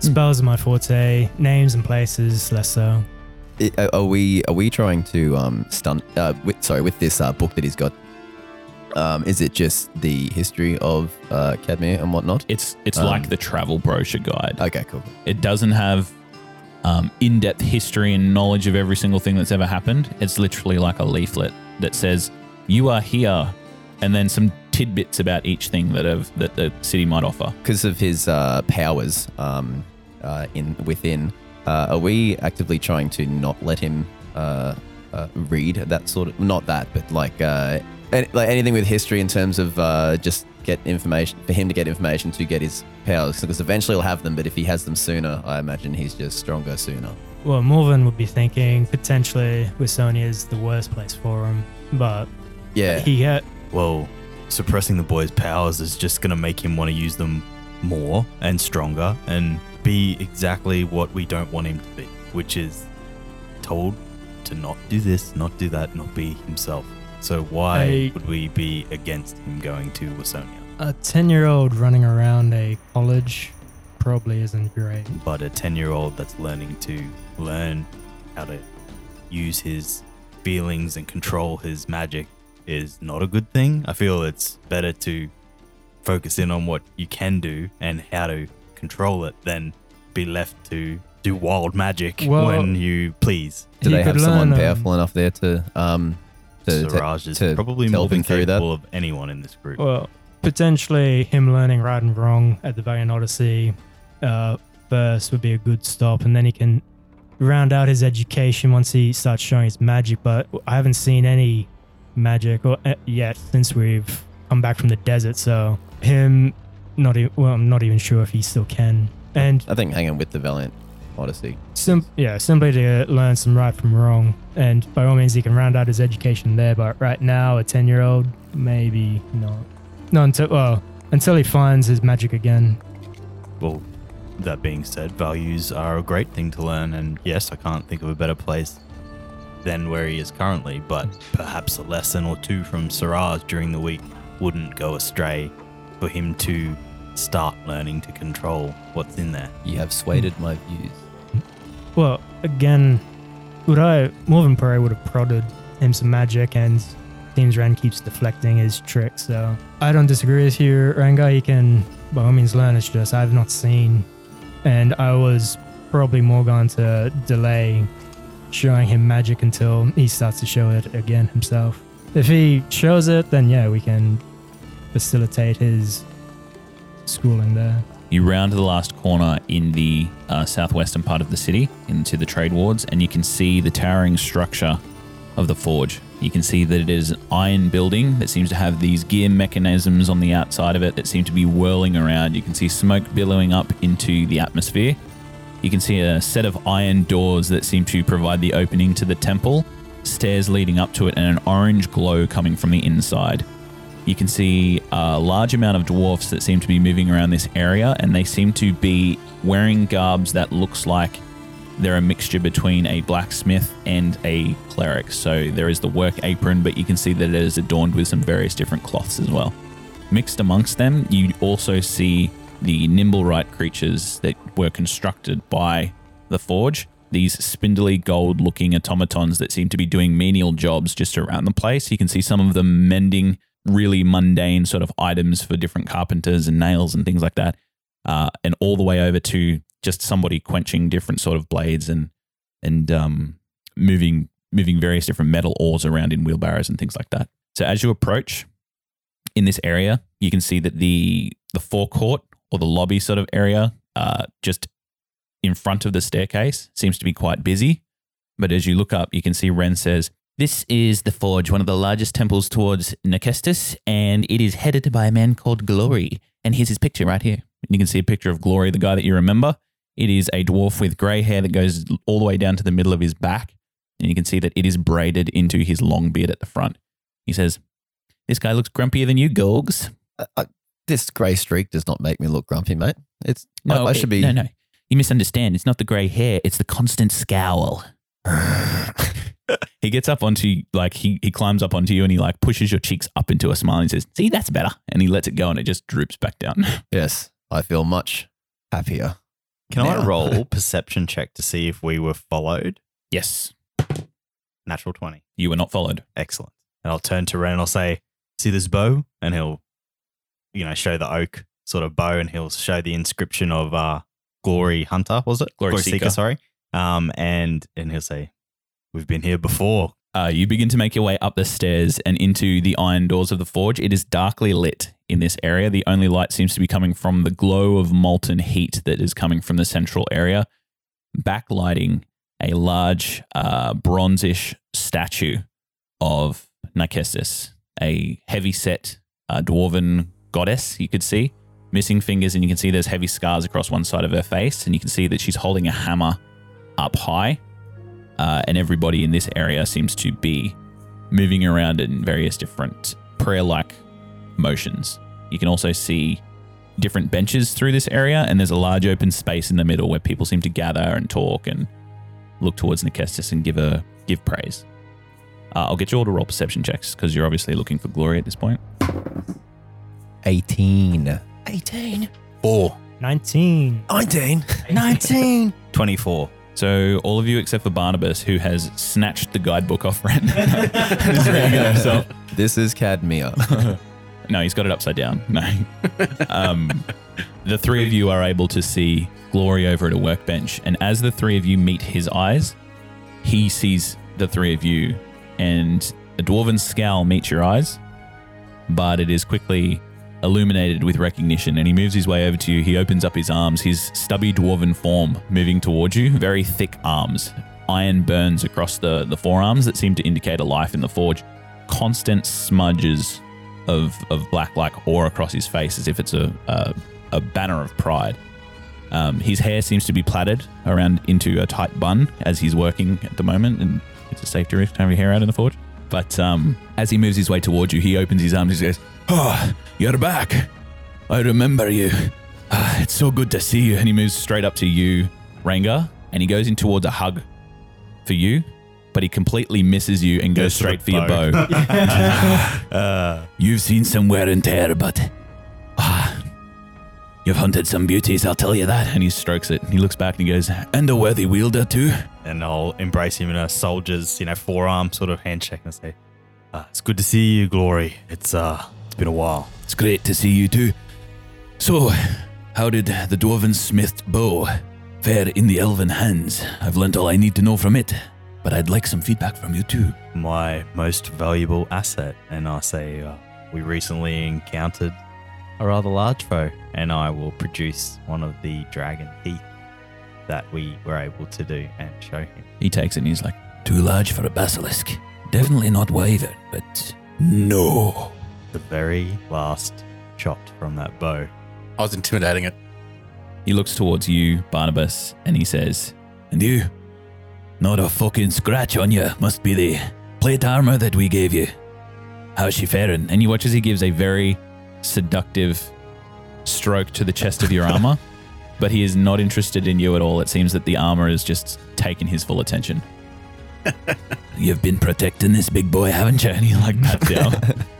Spells are my forte. Names and places less so. Are- are we are we trying to um stunt? Uh, with, sorry, with this uh, book that he's got. Um, is it just the history of uh, Cadmia and whatnot? It's it's Um, like the travel brochure guide. Okay, cool. It doesn't have um, in-depth history and knowledge of every single thing that's ever happened. It's literally like a leaflet that says you are here, and then some tidbits about each thing that have that the city might offer. Because of his uh, powers um, uh, in within, uh, are we actively trying to not let him uh, uh, read that sort of not that, but like uh, any, like anything with history in terms of uh, just get information for him to get information to get his powers because eventually he'll have them, but if he has them sooner, I imagine he's just stronger sooner. Well, Morven would be thinking potentially Wisonia is the worst place for him, but Yeah, he had Well, suppressing the boy's powers is just going to make him want to use them more and stronger and be exactly what we don't want him to be, which is told to not do this, not do that, not be himself. So why I- would we be against him going to Wasonia? a ten-year-old running around a college probably isn't great. But a 10 year old that's learning to learn how to use his feelings and control his magic is not a good thing. I feel it's better to focus in on what you can do and how to control it than be left to do wild magic Well- when you please. do they have someone learn, um, powerful enough there to um to, to- Siraj is to probably more than them through that? capable of anyone in this group. Well, potentially him learning right and wrong at the Valiant Odyssey uh, first would be a good stop, and then he can round out his education once he starts showing his magic. But I haven't seen any magic or, uh, yet since we've come back from the desert, so him not even well, I'm not even sure if he still can. And I think hanging with the Valiant Odyssey. Sim- yeah, simply to learn some right from wrong. And by all means, he can round out his education there. But right now, a 10 year old, maybe not. No, until, well, until he finds his magic again. Well, that being said, values are a great thing to learn, and yes, I can't think of a better place than where he is currently, but perhaps a lesson or two from Siraj during the week wouldn't go astray for him to start learning to control what's in there. You have swayed my views. Well, again, would I, Morven Prairie would have prodded him some magic, and seems Ren keeps deflecting his trick. So I don't disagree with you, Ranga. He can, by all means, learn. It's just I've not seen, and I was probably more going to delay showing him magic until he starts to show it again himself. If he shows it, then yeah, we can facilitate his schooling there. You round to the last corner in the uh, southwestern part of the city into the trade wards, and you can see the towering structure of the forge. You can see that it is an iron building that seems to have these gear mechanisms on the outside of it that seem to be whirling around. You can see smoke billowing up into the atmosphere. You can see a set of iron doors that seem to provide the opening to the temple, stairs leading up to it, and an orange glow coming from the inside. You can see a large amount of dwarfs that seem to be moving around this area, and they seem to be wearing garbs that looks like they're a mixture between a blacksmith and a cleric. So there is the work apron, but you can see that it is adorned with some various different cloths as well. Mixed amongst them, you also see the Nimblewright creatures that were constructed by the forge. These spindly gold looking automatons that seem to be doing menial jobs just around the place. You can see some of them mending really mundane sort of items for different carpenters and nails and things like that. Uh, and all the way over to just somebody quenching different sort of blades and and um, moving moving various different metal ores around in wheelbarrows and things like that. So as you approach in this area, you can see that the the forecourt or the lobby sort of area, uh, just in front of the staircase, seems to be quite busy. But as you look up, you can see Ren says, "This is the forge, one of the largest temples towards Nekestus, and it is headed by a man called Glory. And here's his picture right here. And you can see a picture of Glory, the guy that you remember. It is a dwarf with grey hair that goes all the way down to the middle of his back, and you can see that it is braided into his long beard at the front. He says, "This guy looks grumpier than you, Gorgs." Uh, uh, this grey streak does not make me look grumpy, mate. It's I, I it- should be. No, no. You misunderstand. It's not the grey hair. It's the constant scowl. He gets up onto you, like he he climbs up onto you and he like pushes your cheeks up into a smile and he says, "See, that's better." And he lets it go and it just droops back down. yes, I feel much happier. Can I roll perception check to see if we were followed? yes, Natural 20. you were not followed. Excellent. And I'll turn to Ren and I'll say, see this bow? And he'll, you know, show the oak sort of bow and he'll show the inscription of uh, Glory Hunter, was it? Glory Seeker. sorry. Um, and, and he'll say, We've been here before. Uh, you begin to make your way up the stairs and into the iron doors of the forge. It is darkly lit in this area. The only light seems to be coming from the glow of molten heat that is coming from the central area, backlighting a large uh, bronzish statue of Nikestis, a heavy set uh, dwarven goddess, you could see. Missing fingers, and you can see there's heavy scars across one side of her face, and you can see that she's holding a hammer up high uh, and everybody in this area seems to be moving around in various different prayer like motions. You can also see different benches through this area, and there's a large open space in the middle where people seem to gather and talk and look towards Nikestis and give her give praise. Uh, I'll get you all to roll perception checks because you're obviously looking for glory at this point. 18. 18. Four. 19. 19. 19. 24. So all of you except for Barnabus, who has snatched the guidebook off Ren, is reading it himself. This is Cadmia. No, he's got it upside down. No. um, the three of you are able to see Glory over at a workbench. And as the three of you meet his eyes, he sees the three of you. And a dwarven scowl meets your eyes, but it is quickly illuminated with recognition. And he moves his way over to you. He opens up his arms, his stubby dwarven form moving towards you, very thick arms. Iron burns across the, the forearms that seem to indicate a life in the forge. Constant smudges of, of black like ore across his face as if it's a, a, a banner of pride. Um, his hair seems to be plaited around into a tight bun as he's working at the moment, and it's a safety risk to have your hair out in the forge. But um, as he moves his way towards you, he opens his arms he goes, Oh, you're back. I remember you. Ah, it's so good to see you. And he moves straight up to you, Ranga, and he goes in towards a hug for you, but he completely misses you and goes Goes for straight the for your bow. bow. Uh, You've seen some wear and tear, but ah, you've hunted some beauties, I'll tell you that. And he strokes it. He looks back and he goes, And a worthy wielder, too. and I'll embrace him in a soldier's, you know, forearm sort of handshake and say, uh, "It's good to see you, Glory. It's uh, it's been a while." It's great to see you, too. So, how did the dwarven smithed bow fare in the elven hands? I've learnt all I need to know from it, but I'd like some feedback from you, too. My most valuable asset, and I say, uh, we recently encountered a rather large foe, and I will produce one of the dragon teeth that we were able to do and show him. he takes it and he's like, Too large for a basilisk. Definitely not wyvern, but no. The very last shot from that bow. I was intimidating it. he looks towards you, Barnabus, and he says, And you? Not a fucking scratch on you. Must be the plate armor that we gave you. How's she faring? and you watch as he gives a very seductive stroke to the chest of your armor, but he is not interested in you at all. It seems that the armor has just taken his full attention. You've been protecting this big boy, haven't you? And he like pats down,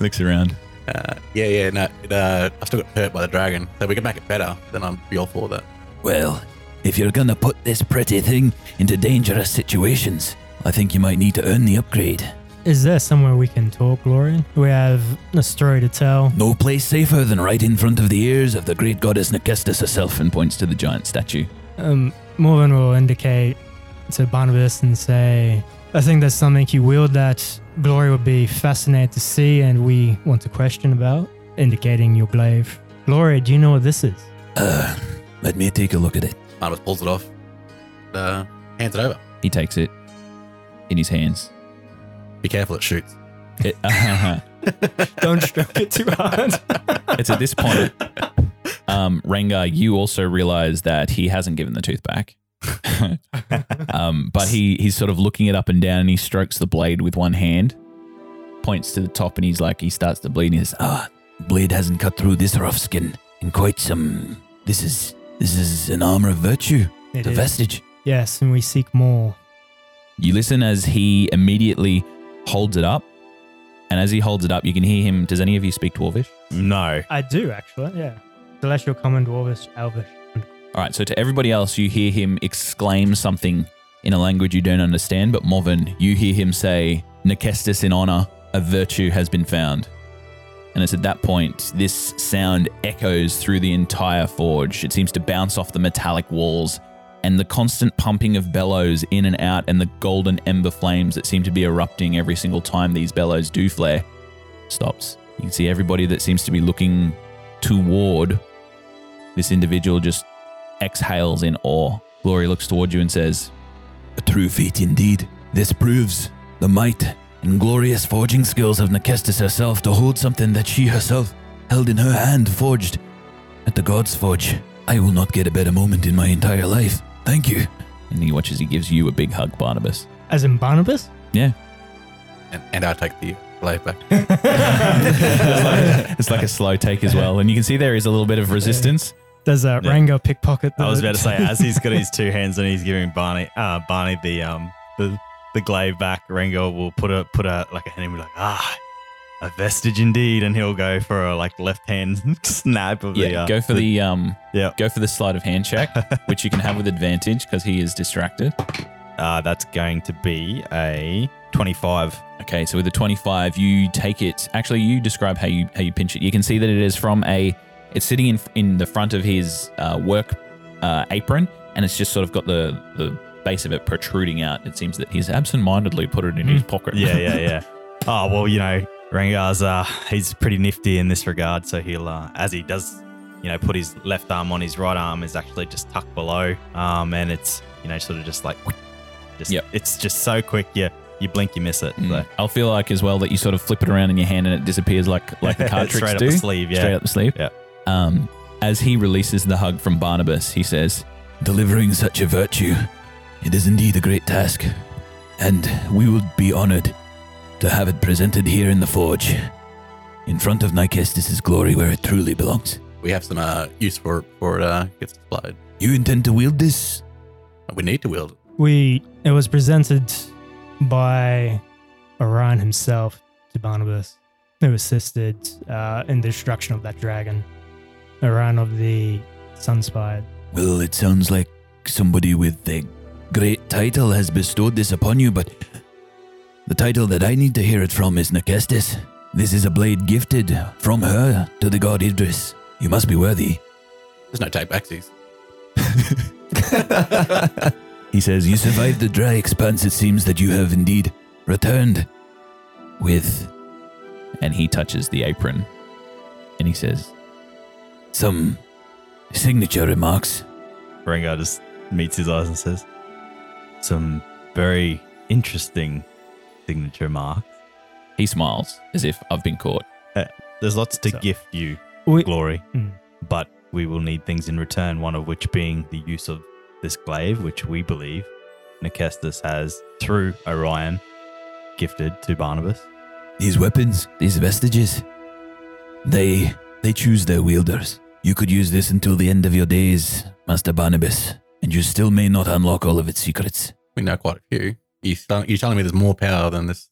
looks around. Uh, yeah, yeah, no, it, uh, I still got hurt by the dragon. So if we can make it better, then I'm be all for that. Well, if you're gonna put this pretty thing into dangerous situations, I think you might need to earn the upgrade. Is there somewhere we can talk, Glory? We have a story to tell. No place safer than right in front of the ears of the great goddess Nikestis herself. And points to the giant statue. Um, Morven will indicate to Barnabus and say, I think there's something you wield that Glory would be fascinated to see and we want to question about, indicating your glaive. Glory, do you know what this is? Uh, let me take a look at it. Marvis pulls it off, uh, hands it over. He takes it in his hands. Be careful, it shoots. It- Don't stroke it too hard. it's at this point, um, Rengar, you also realize that he hasn't given the tooth back. um, but he he's sort of looking it up and down and he strokes the blade with one hand, points to the top and he's like, he starts to bleed and he says, Ah, blade hasn't cut through this rough skin in quite some. This is this is an armor of virtue, It the is. vestige. Yes, and we seek more. You listen as he immediately holds it up. And as he holds it up, you can hear him. Does any of you speak Dwarvish? No, I do, actually, yeah. Celestial, Common, Dwarvish, Elvish. All right, so to everybody else, you hear him exclaim something in a language you don't understand, but Morven, you hear him say, Nikestis in honor, a virtue has been found. And it's at that point this sound echoes through the entire forge. It seems to bounce off the metallic walls, and the constant pumping of bellows in and out, and the golden ember flames that seem to be erupting every single time these bellows do flare stops. You can see everybody that seems to be looking toward this individual just exhales in awe. Glory looks toward you and says, A true feat indeed. This proves the might and glorious forging skills of Nekestis herself to hold something that she herself held in her hand forged at the God's Forge. I will not get a better moment in my entire life. Thank you. and he watches, he gives you a big hug, Barnabus. As in Barnabus? Yeah. And, and I take the blade back. it's, like, it's like a slow take as well. And you can see there is a little bit of resistance. Does uh, Yeah. Rango pickpocket I was about to say, as he's got his two hands and he's giving Barney, uh, Barney the um the the glaive back. Rango will put a put a like a hand and be like, ah, a vestige indeed, and he'll go for a like left hand snap of Yeah, the. Uh, go for the, um, yeah. go for the sleight of hand check, which you can have with advantage because he is distracted. Uh, that's going to be a twenty-five. Okay, so with the 25, you take it. Actually, you describe how you how you pinch it. You can see that it is from a. It's sitting in in the front of his uh, work uh, apron, and it's just sort of got the the base of it protruding out. It seems that he's absent-mindedly put it in his pocket. Yeah, yeah, yeah. oh well, you know, Rengar's uh he's pretty nifty in this regard, so he'll uh, as he does, you know, put his left arm on his right arm is actually just tucked below, um, and it's you know sort of just like, just Yep. it's just so quick, you you blink, you miss it. Mm. So. I'll feel like as well that you sort of flip it around in your hand and it disappears like like the card tricks Straight up the sleeve, yeah. Straight up the sleeve. Yeah. Um, as he releases the hug from Barnabus, he says, Delivering such a virtue, it is indeed a great task, and we would be honored to have it presented here in the forge, in front of Nikestis' glory where it truly belongs. We have some uh, use for it before it uh, gets supplied. You intend to wield this? We need to wield it. We it was presented by Orion himself to Barnabus, who assisted uh, in the destruction of that dragon. Orion of the Sunspire. Well, it sounds like somebody with a great title has bestowed this upon you, but the title that I need to hear it from is Nekestis. This is a blade gifted from her to the god Idris. You must be worthy. There's no take backsies. He says, You survived the dry expanse. It seems that you have indeed returned with and he touches the apron, and he says, some signature remarks. Rengar just meets his eyes and says, "Some very interesting signature mark. he smiles as if I've been caught. There's lots to So- gift you, We, glory, Hmm. but we will need things in return. One of which being the use of this glaive, which we believe Nekestis has through Orion gifted to Barnabus. These weapons, these vestiges, they they choose their wielders. You could use this until the end of your days, Master Barnabus, and you still may not unlock all of its secrets. We know quite a few. You tell- You're telling me there's more power than this.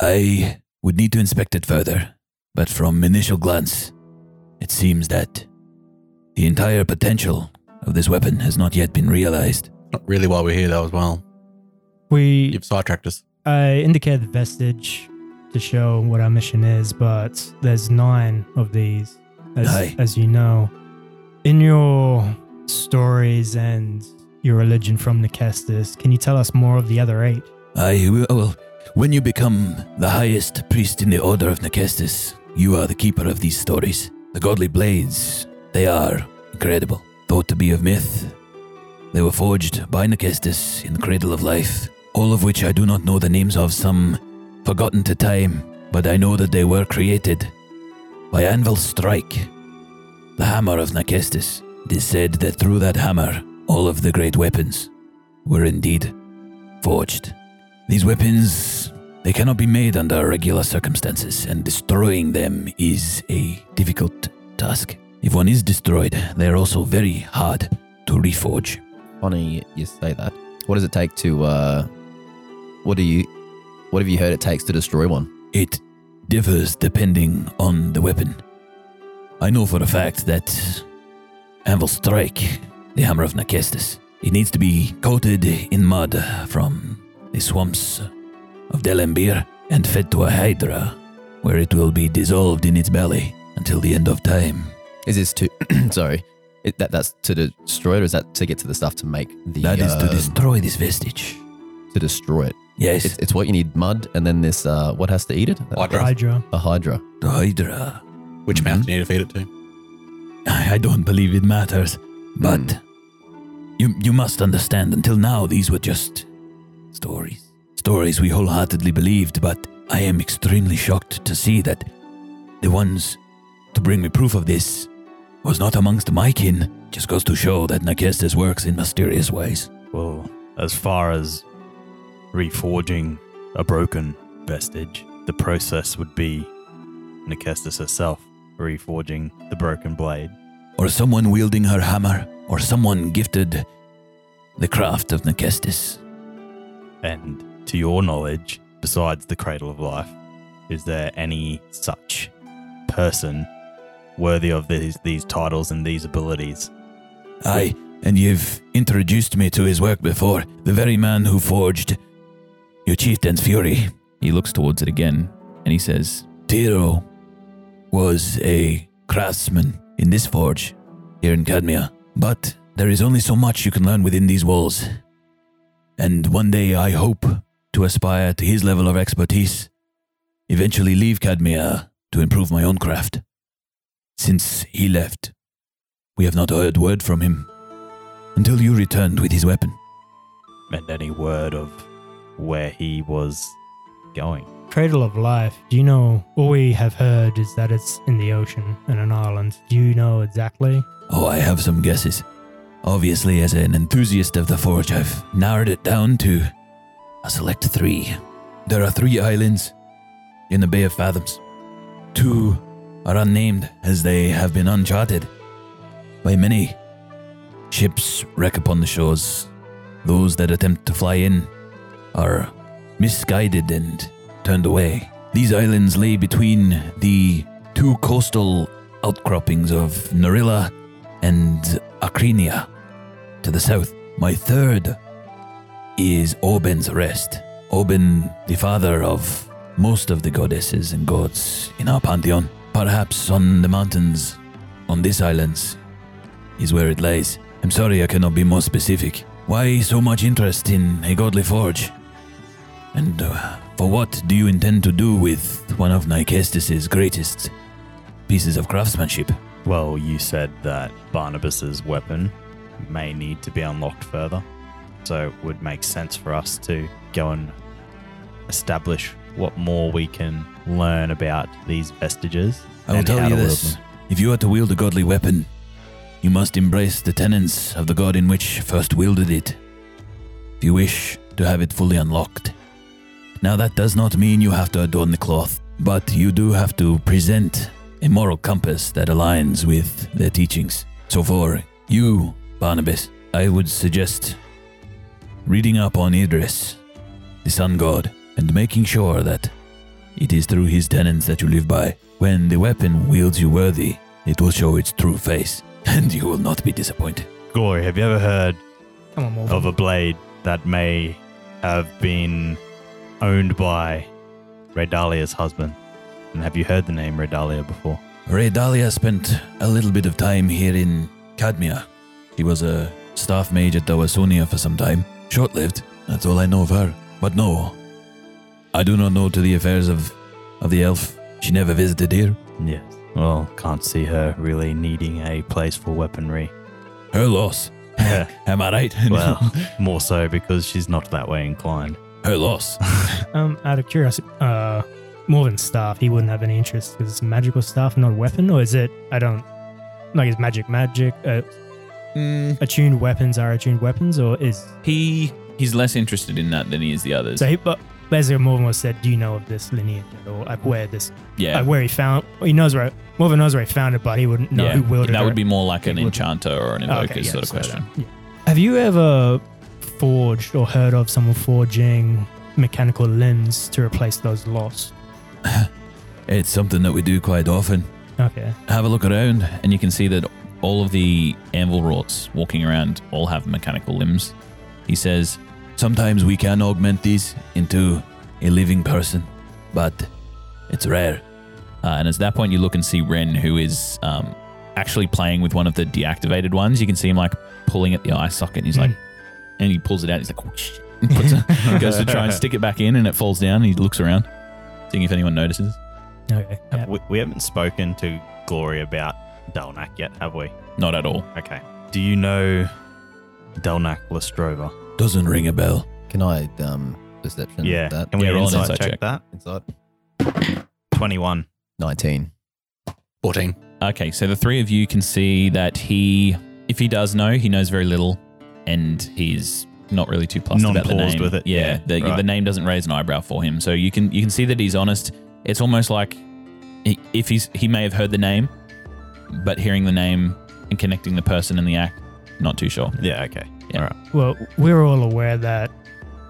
I would need to inspect it further, but from initial glance, it seems that the entire potential of this weapon has not yet been realized. Not really why we're here, though, as well. we You've sidetracked us. I indicated the vestige to show what our mission is, but there's nine of these, as, Aye. as you know. In your stories and your religion from Nekestis, can you tell us more of the other eight? I will. Well, when you become the highest priest in the Order of Nekestis, you are the keeper of these stories. The godly blades, they are incredible. Thought to be of myth, they were forged by Nekestis in the Cradle of Life, all of which I do not know the names of, some forgotten to time, but I know that they were created by Anvil Strike, the hammer of Nekestis. It is said that through that hammer, all of the great weapons were indeed forged. These weapons, they cannot be made under regular circumstances, and destroying them is a difficult task. If one is destroyed, they are also very hard to reforge. Funny you say that. What does it take to? uh What do you? What have you heard it takes to destroy one? It differs depending on the weapon. I know for a fact that Anvil Strike, the Hammer of Nekestis, it needs to be coated in mud from the swamps of Delembir and fed to a hydra where it will be dissolved in its belly until the end of time. Is this to? sorry, it, that that's to destroy it, or is that to get to the stuff to make the? That is to um, destroy this vestige. to destroy it. Yes, It's, it's what you need: mud, and then this. Uh, what has to eat it? Hydra. Hydra. A hydra. the Hydra. Which Mhm. mouth do you need to feed it to? I don't believe it matters, but you you must understand. Until now, these were just stories, stories we wholeheartedly believed. But I am extremely shocked to see that the ones to bring me proof of this was not amongst my kin. Just goes to show that Nakestis works in mysterious ways. Well, as far as reforging a broken vestige, the process would be Nikestis herself reforging the broken blade. or someone wielding her hammer, or someone gifted the craft of Nakestis. And to your knowledge, besides the Cradle of Life, is there any such person worthy of these, these titles and these abilities? Aye, and you've introduced me to his work before. The very man who forged your chieftain's fury. He looks towards it again and he says, Tiro was a craftsman in this forge here in Cadmia. But there is only so much you can learn within these walls. And one day I hope to aspire to his level of expertise, eventually leave Cadmia to improve my own craft. Since he left, we have not heard word from him until you returned with his weapon. And any word of where he was going? Cradle of Life. Do you know? All we have heard is that it's in the ocean and an island. Do you know exactly? Oh, I have some guesses. Obviously, as an enthusiast of the Forge, I've narrowed it down to a select three. There are three islands in the Bay of Fathoms. Two are unnamed as they have been uncharted by many. Ships wreck upon the shores. Those that attempt to fly in are misguided and turned away. These islands lay between the two coastal outcroppings of Narilla and Acrinia to the south. My third is Oben's Rest. Oben, the father of most of the goddesses and gods in our pantheon. Perhaps on the mountains, on these islands, is where it lays. I'm sorry I cannot be more specific. Why so much interest in a godly forge? And uh, for what do you intend to do with one of Nikestis' greatest pieces of craftsmanship? Well, you said that Barnabus's weapon may need to be unlocked further. So it would make sense for us to go and establish what more we can learn about these vestiges. I will tell you this. If you are to wield a godly weapon, you must embrace the tenets of the god in which first wielded it. If you wish to have it fully unlocked. Now, that does not mean you have to adorn the cloth, but you do have to present a moral compass that aligns with their teachings. So, for you, Barnabus, I would suggest reading up on Idris, the sun god, and making sure that it is through his tenets that you live by. When the weapon wields you worthy, it will show its true face, and you will not be disappointed. Glory, have you ever heard Come on, Morgan. of a blade that may have been owned by Redalia's husband? And have you heard the name Redalia before? Ray Dahlia spent a little bit of time here in Cadmia. She was a staff mage at Dawasonia for some time. Short lived, that's all I know of her. But no, I do not know to the affairs of, of the elf. She never visited here. Yes. Well, can't see her really needing a place for weaponry. Her loss. Am I right? well, more so because she's not that way inclined. Her loss. Um, out of curiosity, uh, Morven's staff, he wouldn't have any interest because it's magical stuff, not a weapon, or is it? I don't like. Is magic magic? Uh, Mm, attuned weapons are attuned weapons, or is he he's less interested in that than he is the others. so? He, but basically, Morven was said, "Do you know of this lineage or? Like where this, yeah, like where he found? Well, he knows where Morven knows where he found it, but he wouldn't know yeah. who wielded it. that would be more like an enchanter or an invoker okay, yeah, sort of so question. then- yeah. Have you ever forged or heard of someone forging mechanical limbs to replace those lost? it's something that we do quite often. Okay. Have a look around, and you can see that all of the anvil wroughts walking around all have mechanical limbs. He says, Sometimes we can augment these into a living person, but it's rare. Uh, and at that point, you look and see Ren, who is um, actually playing with one of the deactivated ones. You can see him like pulling at the eye socket. And he's like, and he pulls it out. He's like, oh, shit. And goes to try and stick it back in, and it falls down. And he looks around, seeing if anyone notices. Okay. Yeah. we, we haven't spoken to Glory about Delnak yet, have we? Not at all. Okay. Do you know Delnak Lestrova? Doesn't ring a bell. Can I um perception Yeah. that Can we Yeah, roll an insight, insight check, check. that? inside? 21. 19. 14. Okay, so the three of you can see that he, if he does know, he knows very little, and he's not really too plussed about the name. with it, Yeah, yeah, the, right. the name doesn't raise an eyebrow for him. So you can you can see that he's honest. It's almost like he- if he's he may have heard the name, but hearing the name and connecting the person and the act, not too sure. Yeah, okay. Yeah. All right. Well, we're all aware that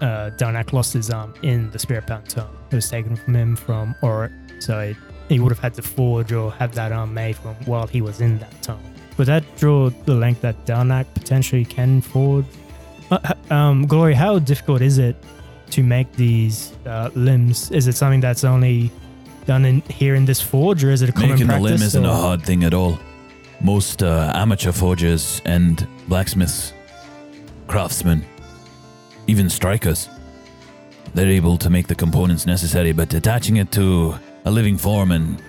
uh, Delnak lost his arm in the Spirit Bound Tome. It was taken from him from Orit, so it, he would have had to forge or have that arm made from while he was in that tome. Would that draw the length that Delnak potentially can forge? Uh, um, Glory, how difficult is it to make these uh, limbs? Is it something that's only done in here in this forge, or is it a common Making the practice? limb isn't or- a hard thing at all. Most uh, amateur forgers and blacksmiths, craftsmen, even strikers, they're able to make the components necessary, but attaching it to a living form and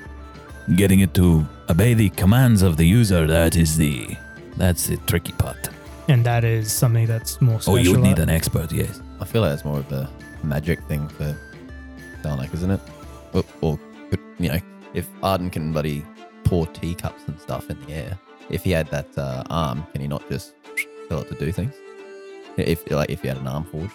getting it to obey the commands of the user, that is the that's the tricky part. and that is something that's more Oh, you would need an expert, yes. I feel like it's more of a magic thing for Delnak, isn't it? Or, or you know, if Arden can bloody pour teacups and stuff in the air, if he had that uh, arm, can he not just tell it to do things? If like if he had an arm forged.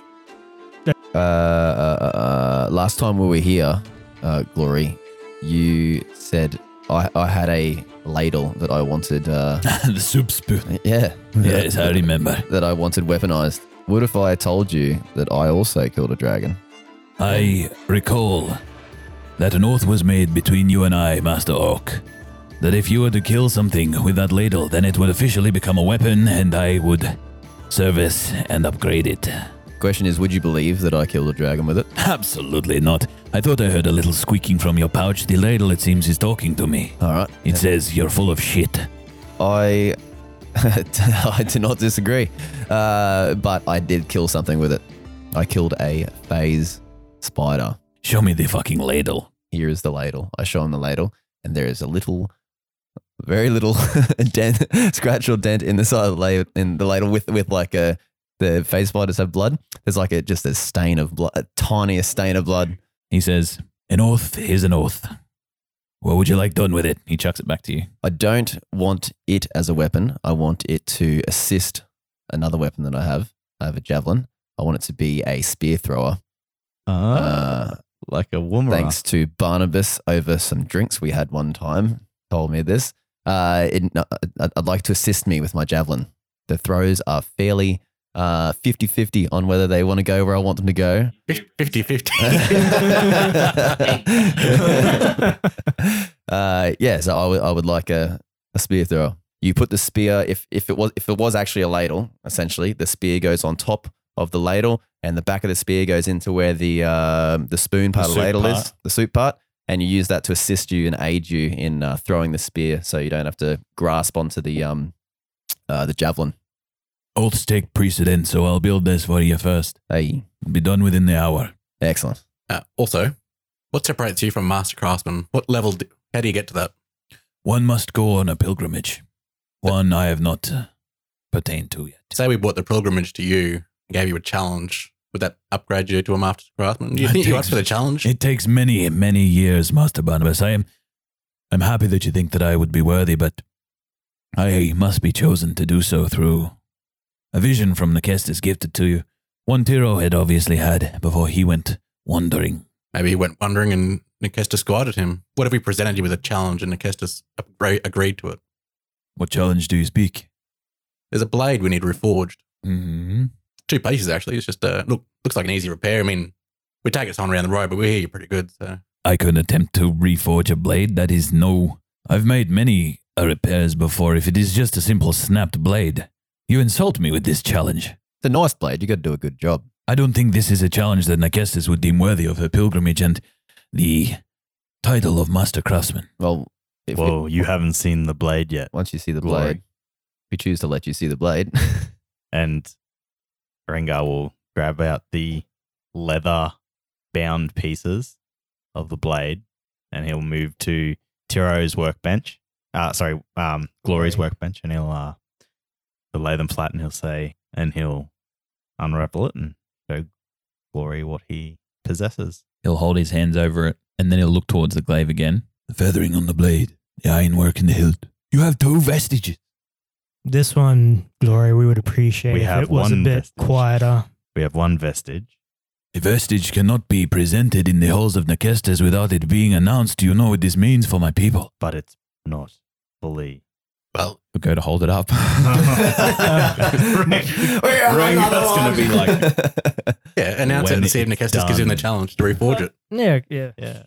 Uh, uh, uh, last time we were here, uh, Glory, you said I, I had a ladle that I wanted. Uh, the soup spoon. yeah, Yes, I remember. that I wanted weaponized. What if I told you that I also killed a dragon? I recall that an oath was made between you and I, Master Orc, that if you were to kill something with that ladle, then it would officially become a weapon and I would service and upgrade it. Question is, would you believe that I killed a dragon with it? Absolutely not. I thought I heard a little squeaking from your pouch. The ladle, it seems, is talking to me. All right. It says you're full of shit. I I do not disagree, uh, but I did kill something with it. I killed a phase spider. Show me the fucking ladle. Here is the ladle. I show him the ladle, and there is a little, very little dent, scratch or dent in the side of the ladle, in the ladle with with like a the phase spiders have blood. There's like a just a stain of blood, a tiniest stain of blood. He says, An oath is an oath. What would you like done with it? he chucks it back to you. I don't want it as a weapon. I want it to assist another weapon that I have. I have a javelin. I want it to be a spear thrower. Ah, Uh, like a woman. thanks to Barnabus over some drinks we had one time, told me this. Uh, it, I'd I'd like to assist me with my javelin. The throws are fairly uh, 50-50 on whether they want to go where I want them to go. 50 50. uh, yeah, so I would I would like a, a spear thrower. You put the spear if if it was if it was actually a ladle, essentially the spear goes on top of the ladle, and the back of the spear goes into where the uh, the spoon part of the ladle is, the soup part, and you use that to assist you and aid you in uh, throwing the spear, so you don't have to grasp onto the um uh, the javelin. Oaths take precedence, so I'll build this for you first. Hey, Be done within the hour. excellent. Uh, also, what separates you from Master Craftsman? What level? Do, how do you get to that? One must go on a pilgrimage. One I have not uh, pertained to yet. Say we brought the pilgrimage to you and gave you a challenge. Would that upgrade you to a Master Craftsman? Do you I think you think up for the challenge? It takes many, many years, Master Barnabus. I am I'm happy that you think that I would be worthy, but I must be chosen to do so through a vision from Nekestis gifted to you. One Tiro had obviously had before he went wandering. Maybe he went wandering and Nekestis guided him. What if we presented you with a challenge and Nekestis agreed to it? What challenge do you speak? There's a blade we need reforged. hmm Two pieces actually. It's just uh, look looks like an easy repair. I mean, we take it on around the road, but we hear you're pretty good. So I couldn't attempt to reforge a blade. That is no. I've made many uh, repairs before. If it is just a simple snapped blade, you insult me with this challenge. It's a nice blade. You got to do a good job. I don't think this is a challenge that Nekestis would deem worthy of her pilgrimage, and the title of Master Craftsman. Well, if you- Whoa, you haven't seen the blade yet. once you see the Glory. blade, we choose to let you see the blade. And Rengar will grab out the leather bound pieces of the blade and he'll move to Tiro's workbench. Uh, sorry, um, Glory's workbench, and he'll uh, he'll lay them flat, and he'll say, and he'll unravel it and show Glory what he possesses. He'll hold his hands over it and then he'll look towards the glaive again. The feathering on the blade, the ironwork in the hilt. You have two vestiges. This one, Glory, we would appreciate We if have it was a one bit vestige. quieter. We have one vestige. A vestige cannot be presented in the halls of Nekestis without it being announced. Do you know what this means for my people? but it's not fully. Well, We'll go to hold it up. That's going to be like, yeah, announce it and see if it's Nekestis gives him the challenge to reforge it. Yeah, yeah. yeah.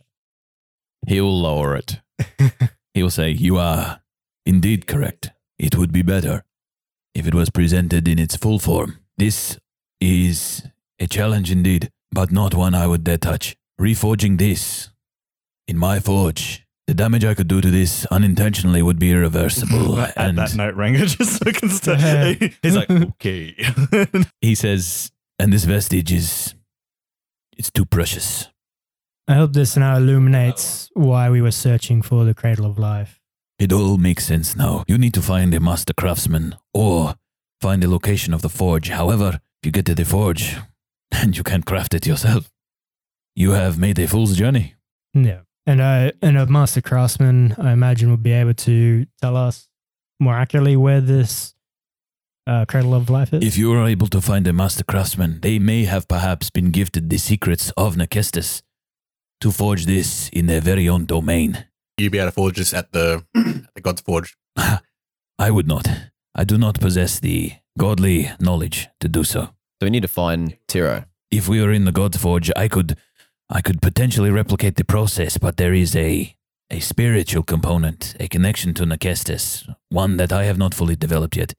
He'll lower it. He'll say, You are indeed correct. It would be better if it was presented in its full form. This is a challenge indeed, but not one I would dare touch. Reforging this in my forge, the damage I could do to this unintentionally would be irreversible. And that note, Rengar just looking st- He's like, okay. he says, and this vestige is it's too precious. I hope this now illuminates why we were searching for the Cradle of Life. It all makes sense now. You need to find a master craftsman or find the location of the forge. However, if you get to the forge and you can't craft it yourself, you have made a fool's journey. Yeah. And uh, and a master craftsman, I imagine, would be able to tell us more accurately where this uh, Cradle of Life is. If you are able to find a master craftsman, they may have perhaps been gifted the secrets of Nekestis to forge this in their very own domain. You'd be able to forge this at the, at the God's Forge. I would not. I do not possess the godly knowledge to do so. So we need to find Tiro. if we were in the God's Forge, I could, I could potentially replicate the process, but there is a, a spiritual component, a connection to Nekestis, one that I have not fully developed yet.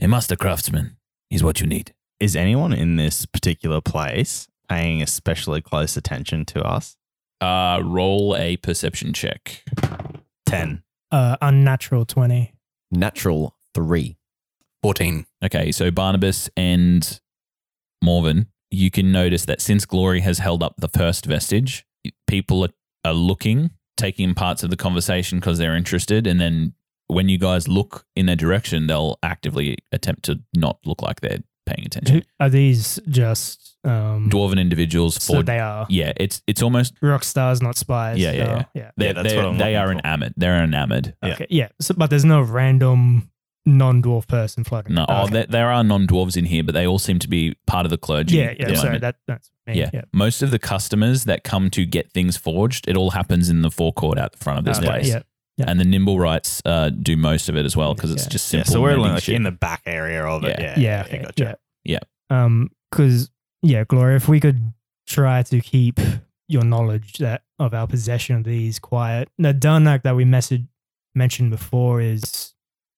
A master craftsman is what you need. Is anyone in this particular place paying especially close attention to us? uh, roll a perception check. 10. uh, unnatural 20. Natural three. 14. Okay, so Barnabus and Morven, you can notice that since Glory has held up the first vestige, people are, are looking, taking parts of the conversation because they're interested, and then when you guys look in their direction, they'll actively attempt to not look like they're paying attention. Are these just um, Dwarven individuals so for they are yeah, it's it's almost rock stars, not spies? Yeah, yeah, so, yeah. yeah. they're, Yeah, that's they're- what I'm they are enamored. They're enamored. Yeah. Okay, yeah. So, but there's no random non-dwarf person floating. No, oh, okay. there, there are non dwarves in here, but they all seem to be part of the clergy. yeah, yeah. the Sorry, that that's me. yeah. yeah. Most of the customers that come to get things forged, it all happens in the forecourt out the front of this Okay, place. Yeah, yeah. And the nimble rights uh, do most of it as well because it's Yeah. just Yeah, simple. so we're like shit. in the back area of it. Yeah. Yeah. yeah, okay, gotcha. yeah, Yeah. Um, because yeah, Gloria, if we could try to keep your knowledge that of our possession of these quiet, the Delnak that we message mentioned before is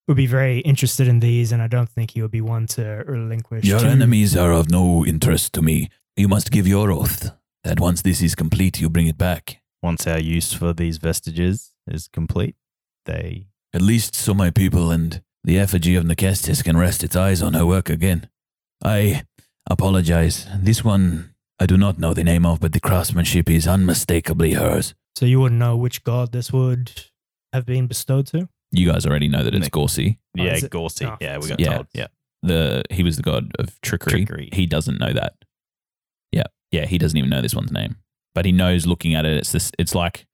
would be very interested in these, and I don't think he would be one to relinquish. Your too- enemies are of no interest to me. You must give your oath that once this is complete, you bring it back. Once our use for these vestiges is complete, they. At least so my people and the effigy of Nekestis can rest its eyes on her work again. I apologize. This one I do not know the name of, but the craftsmanship is unmistakably hers. So you wouldn't know which god this would have been bestowed to. You guys already know that it's Nick. Gorsey. Oh, Yeah, is it? Gorsey. Oh, yeah, we got Yeah. told. Yeah. The he was the god of trickery. Trickery. He doesn't know that. Yeah, yeah, he doesn't even know this one's name, but he knows looking at it. It's this. It's like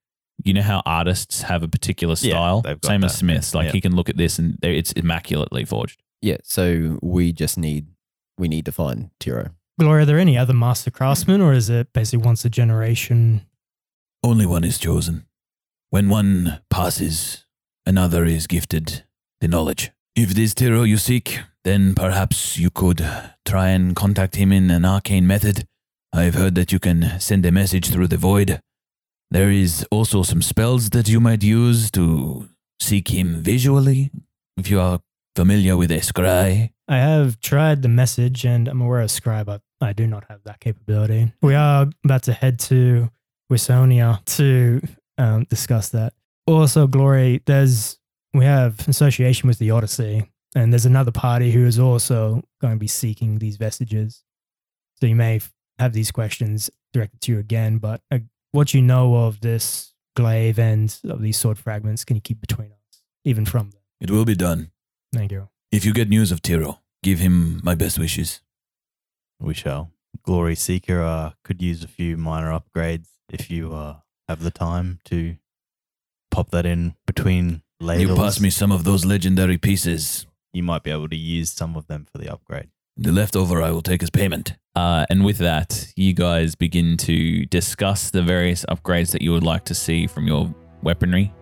you know how artists have a particular Yeah, style. they've got Same as that. Smiths. Like Yeah. he can look at this and they- it's immaculately forged. Yeah. So we just need we need to find Tiro. Gloria, are there any other master craftsmen, or is it basically once a generation? Only one is chosen. When one passes, another is gifted the knowledge. If this Tiro you seek, then perhaps you could try and contact him in an arcane method. I've heard that you can send a message through the void. There is also some spells that you might use to seek him visually, if you are familiar with a scry. I have tried the message, and I'm aware of Scribe, but I do not have that capability. We are about to head to Wisonia to um, discuss that. Also, Glory, there's we have association with the Odyssey, and there's another party who is also going to be seeking these vestiges. So you may have these questions directed to you again, but uh, what you know of this glaive and of these sword fragments, can you keep between us, even from them? It will be done. Thank you. If you get news of Tiro, give him my best wishes. We shall. Glory Seeker uh, could use a few minor upgrades if you uh, have the time to pop that in between ladles. You pass me some of those legendary pieces. You might be able to use some of them for the upgrade. The leftover I will take as payment. Uh, and with that, you guys begin to discuss the various upgrades that you would like to see from your weaponry.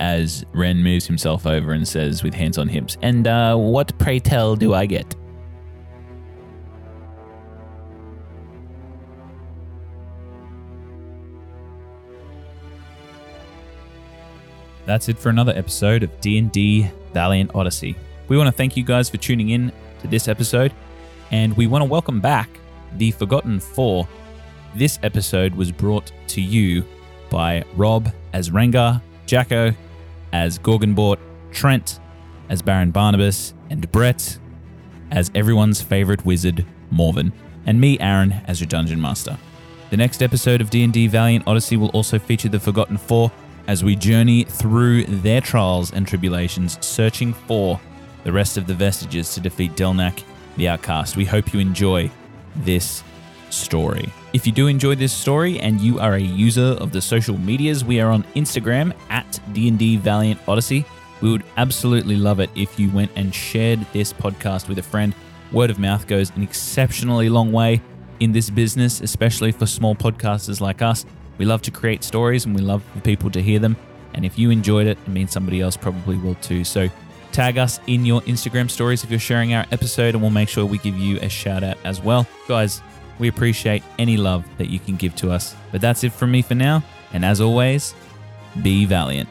As Ren moves himself over and says, with hands on hips, "And uh, what, pray tell, do I get?" That's it for another episode of D&D Valiant Odyssey. We want to thank you guys for tuning in to this episode, and we want to welcome back the Forgotten Four. This episode was brought to you by Rob as Rengar, Jacko as Gorgonbort, Trent as Baron Barnabus, and Brett as everyone's favorite wizard, Morven, and me, Aaron, as your dungeon master. The next episode of D&D Valiant Odyssey will also feature the Forgotten Four as we journey through their trials and tribulations, searching for the rest of the vestiges to defeat Delnak, the Outcast. We hope you enjoy this story. If you do enjoy this story and you are a user of the social medias, we are on Instagram at D&D Valiant Odyssey. We would absolutely love it if you went and shared this podcast with a friend. Word of mouth goes an exceptionally long way in this business, especially for small podcasters like us. We love to create stories and we love for people to hear them. And if you enjoyed it, it means somebody else probably will too. So tag us in your Instagram stories if you're sharing our episode, and we'll make sure we give you a shout out as well. Guys, we appreciate any love that you can give to us. But that's it from me for now. And as always, be valiant.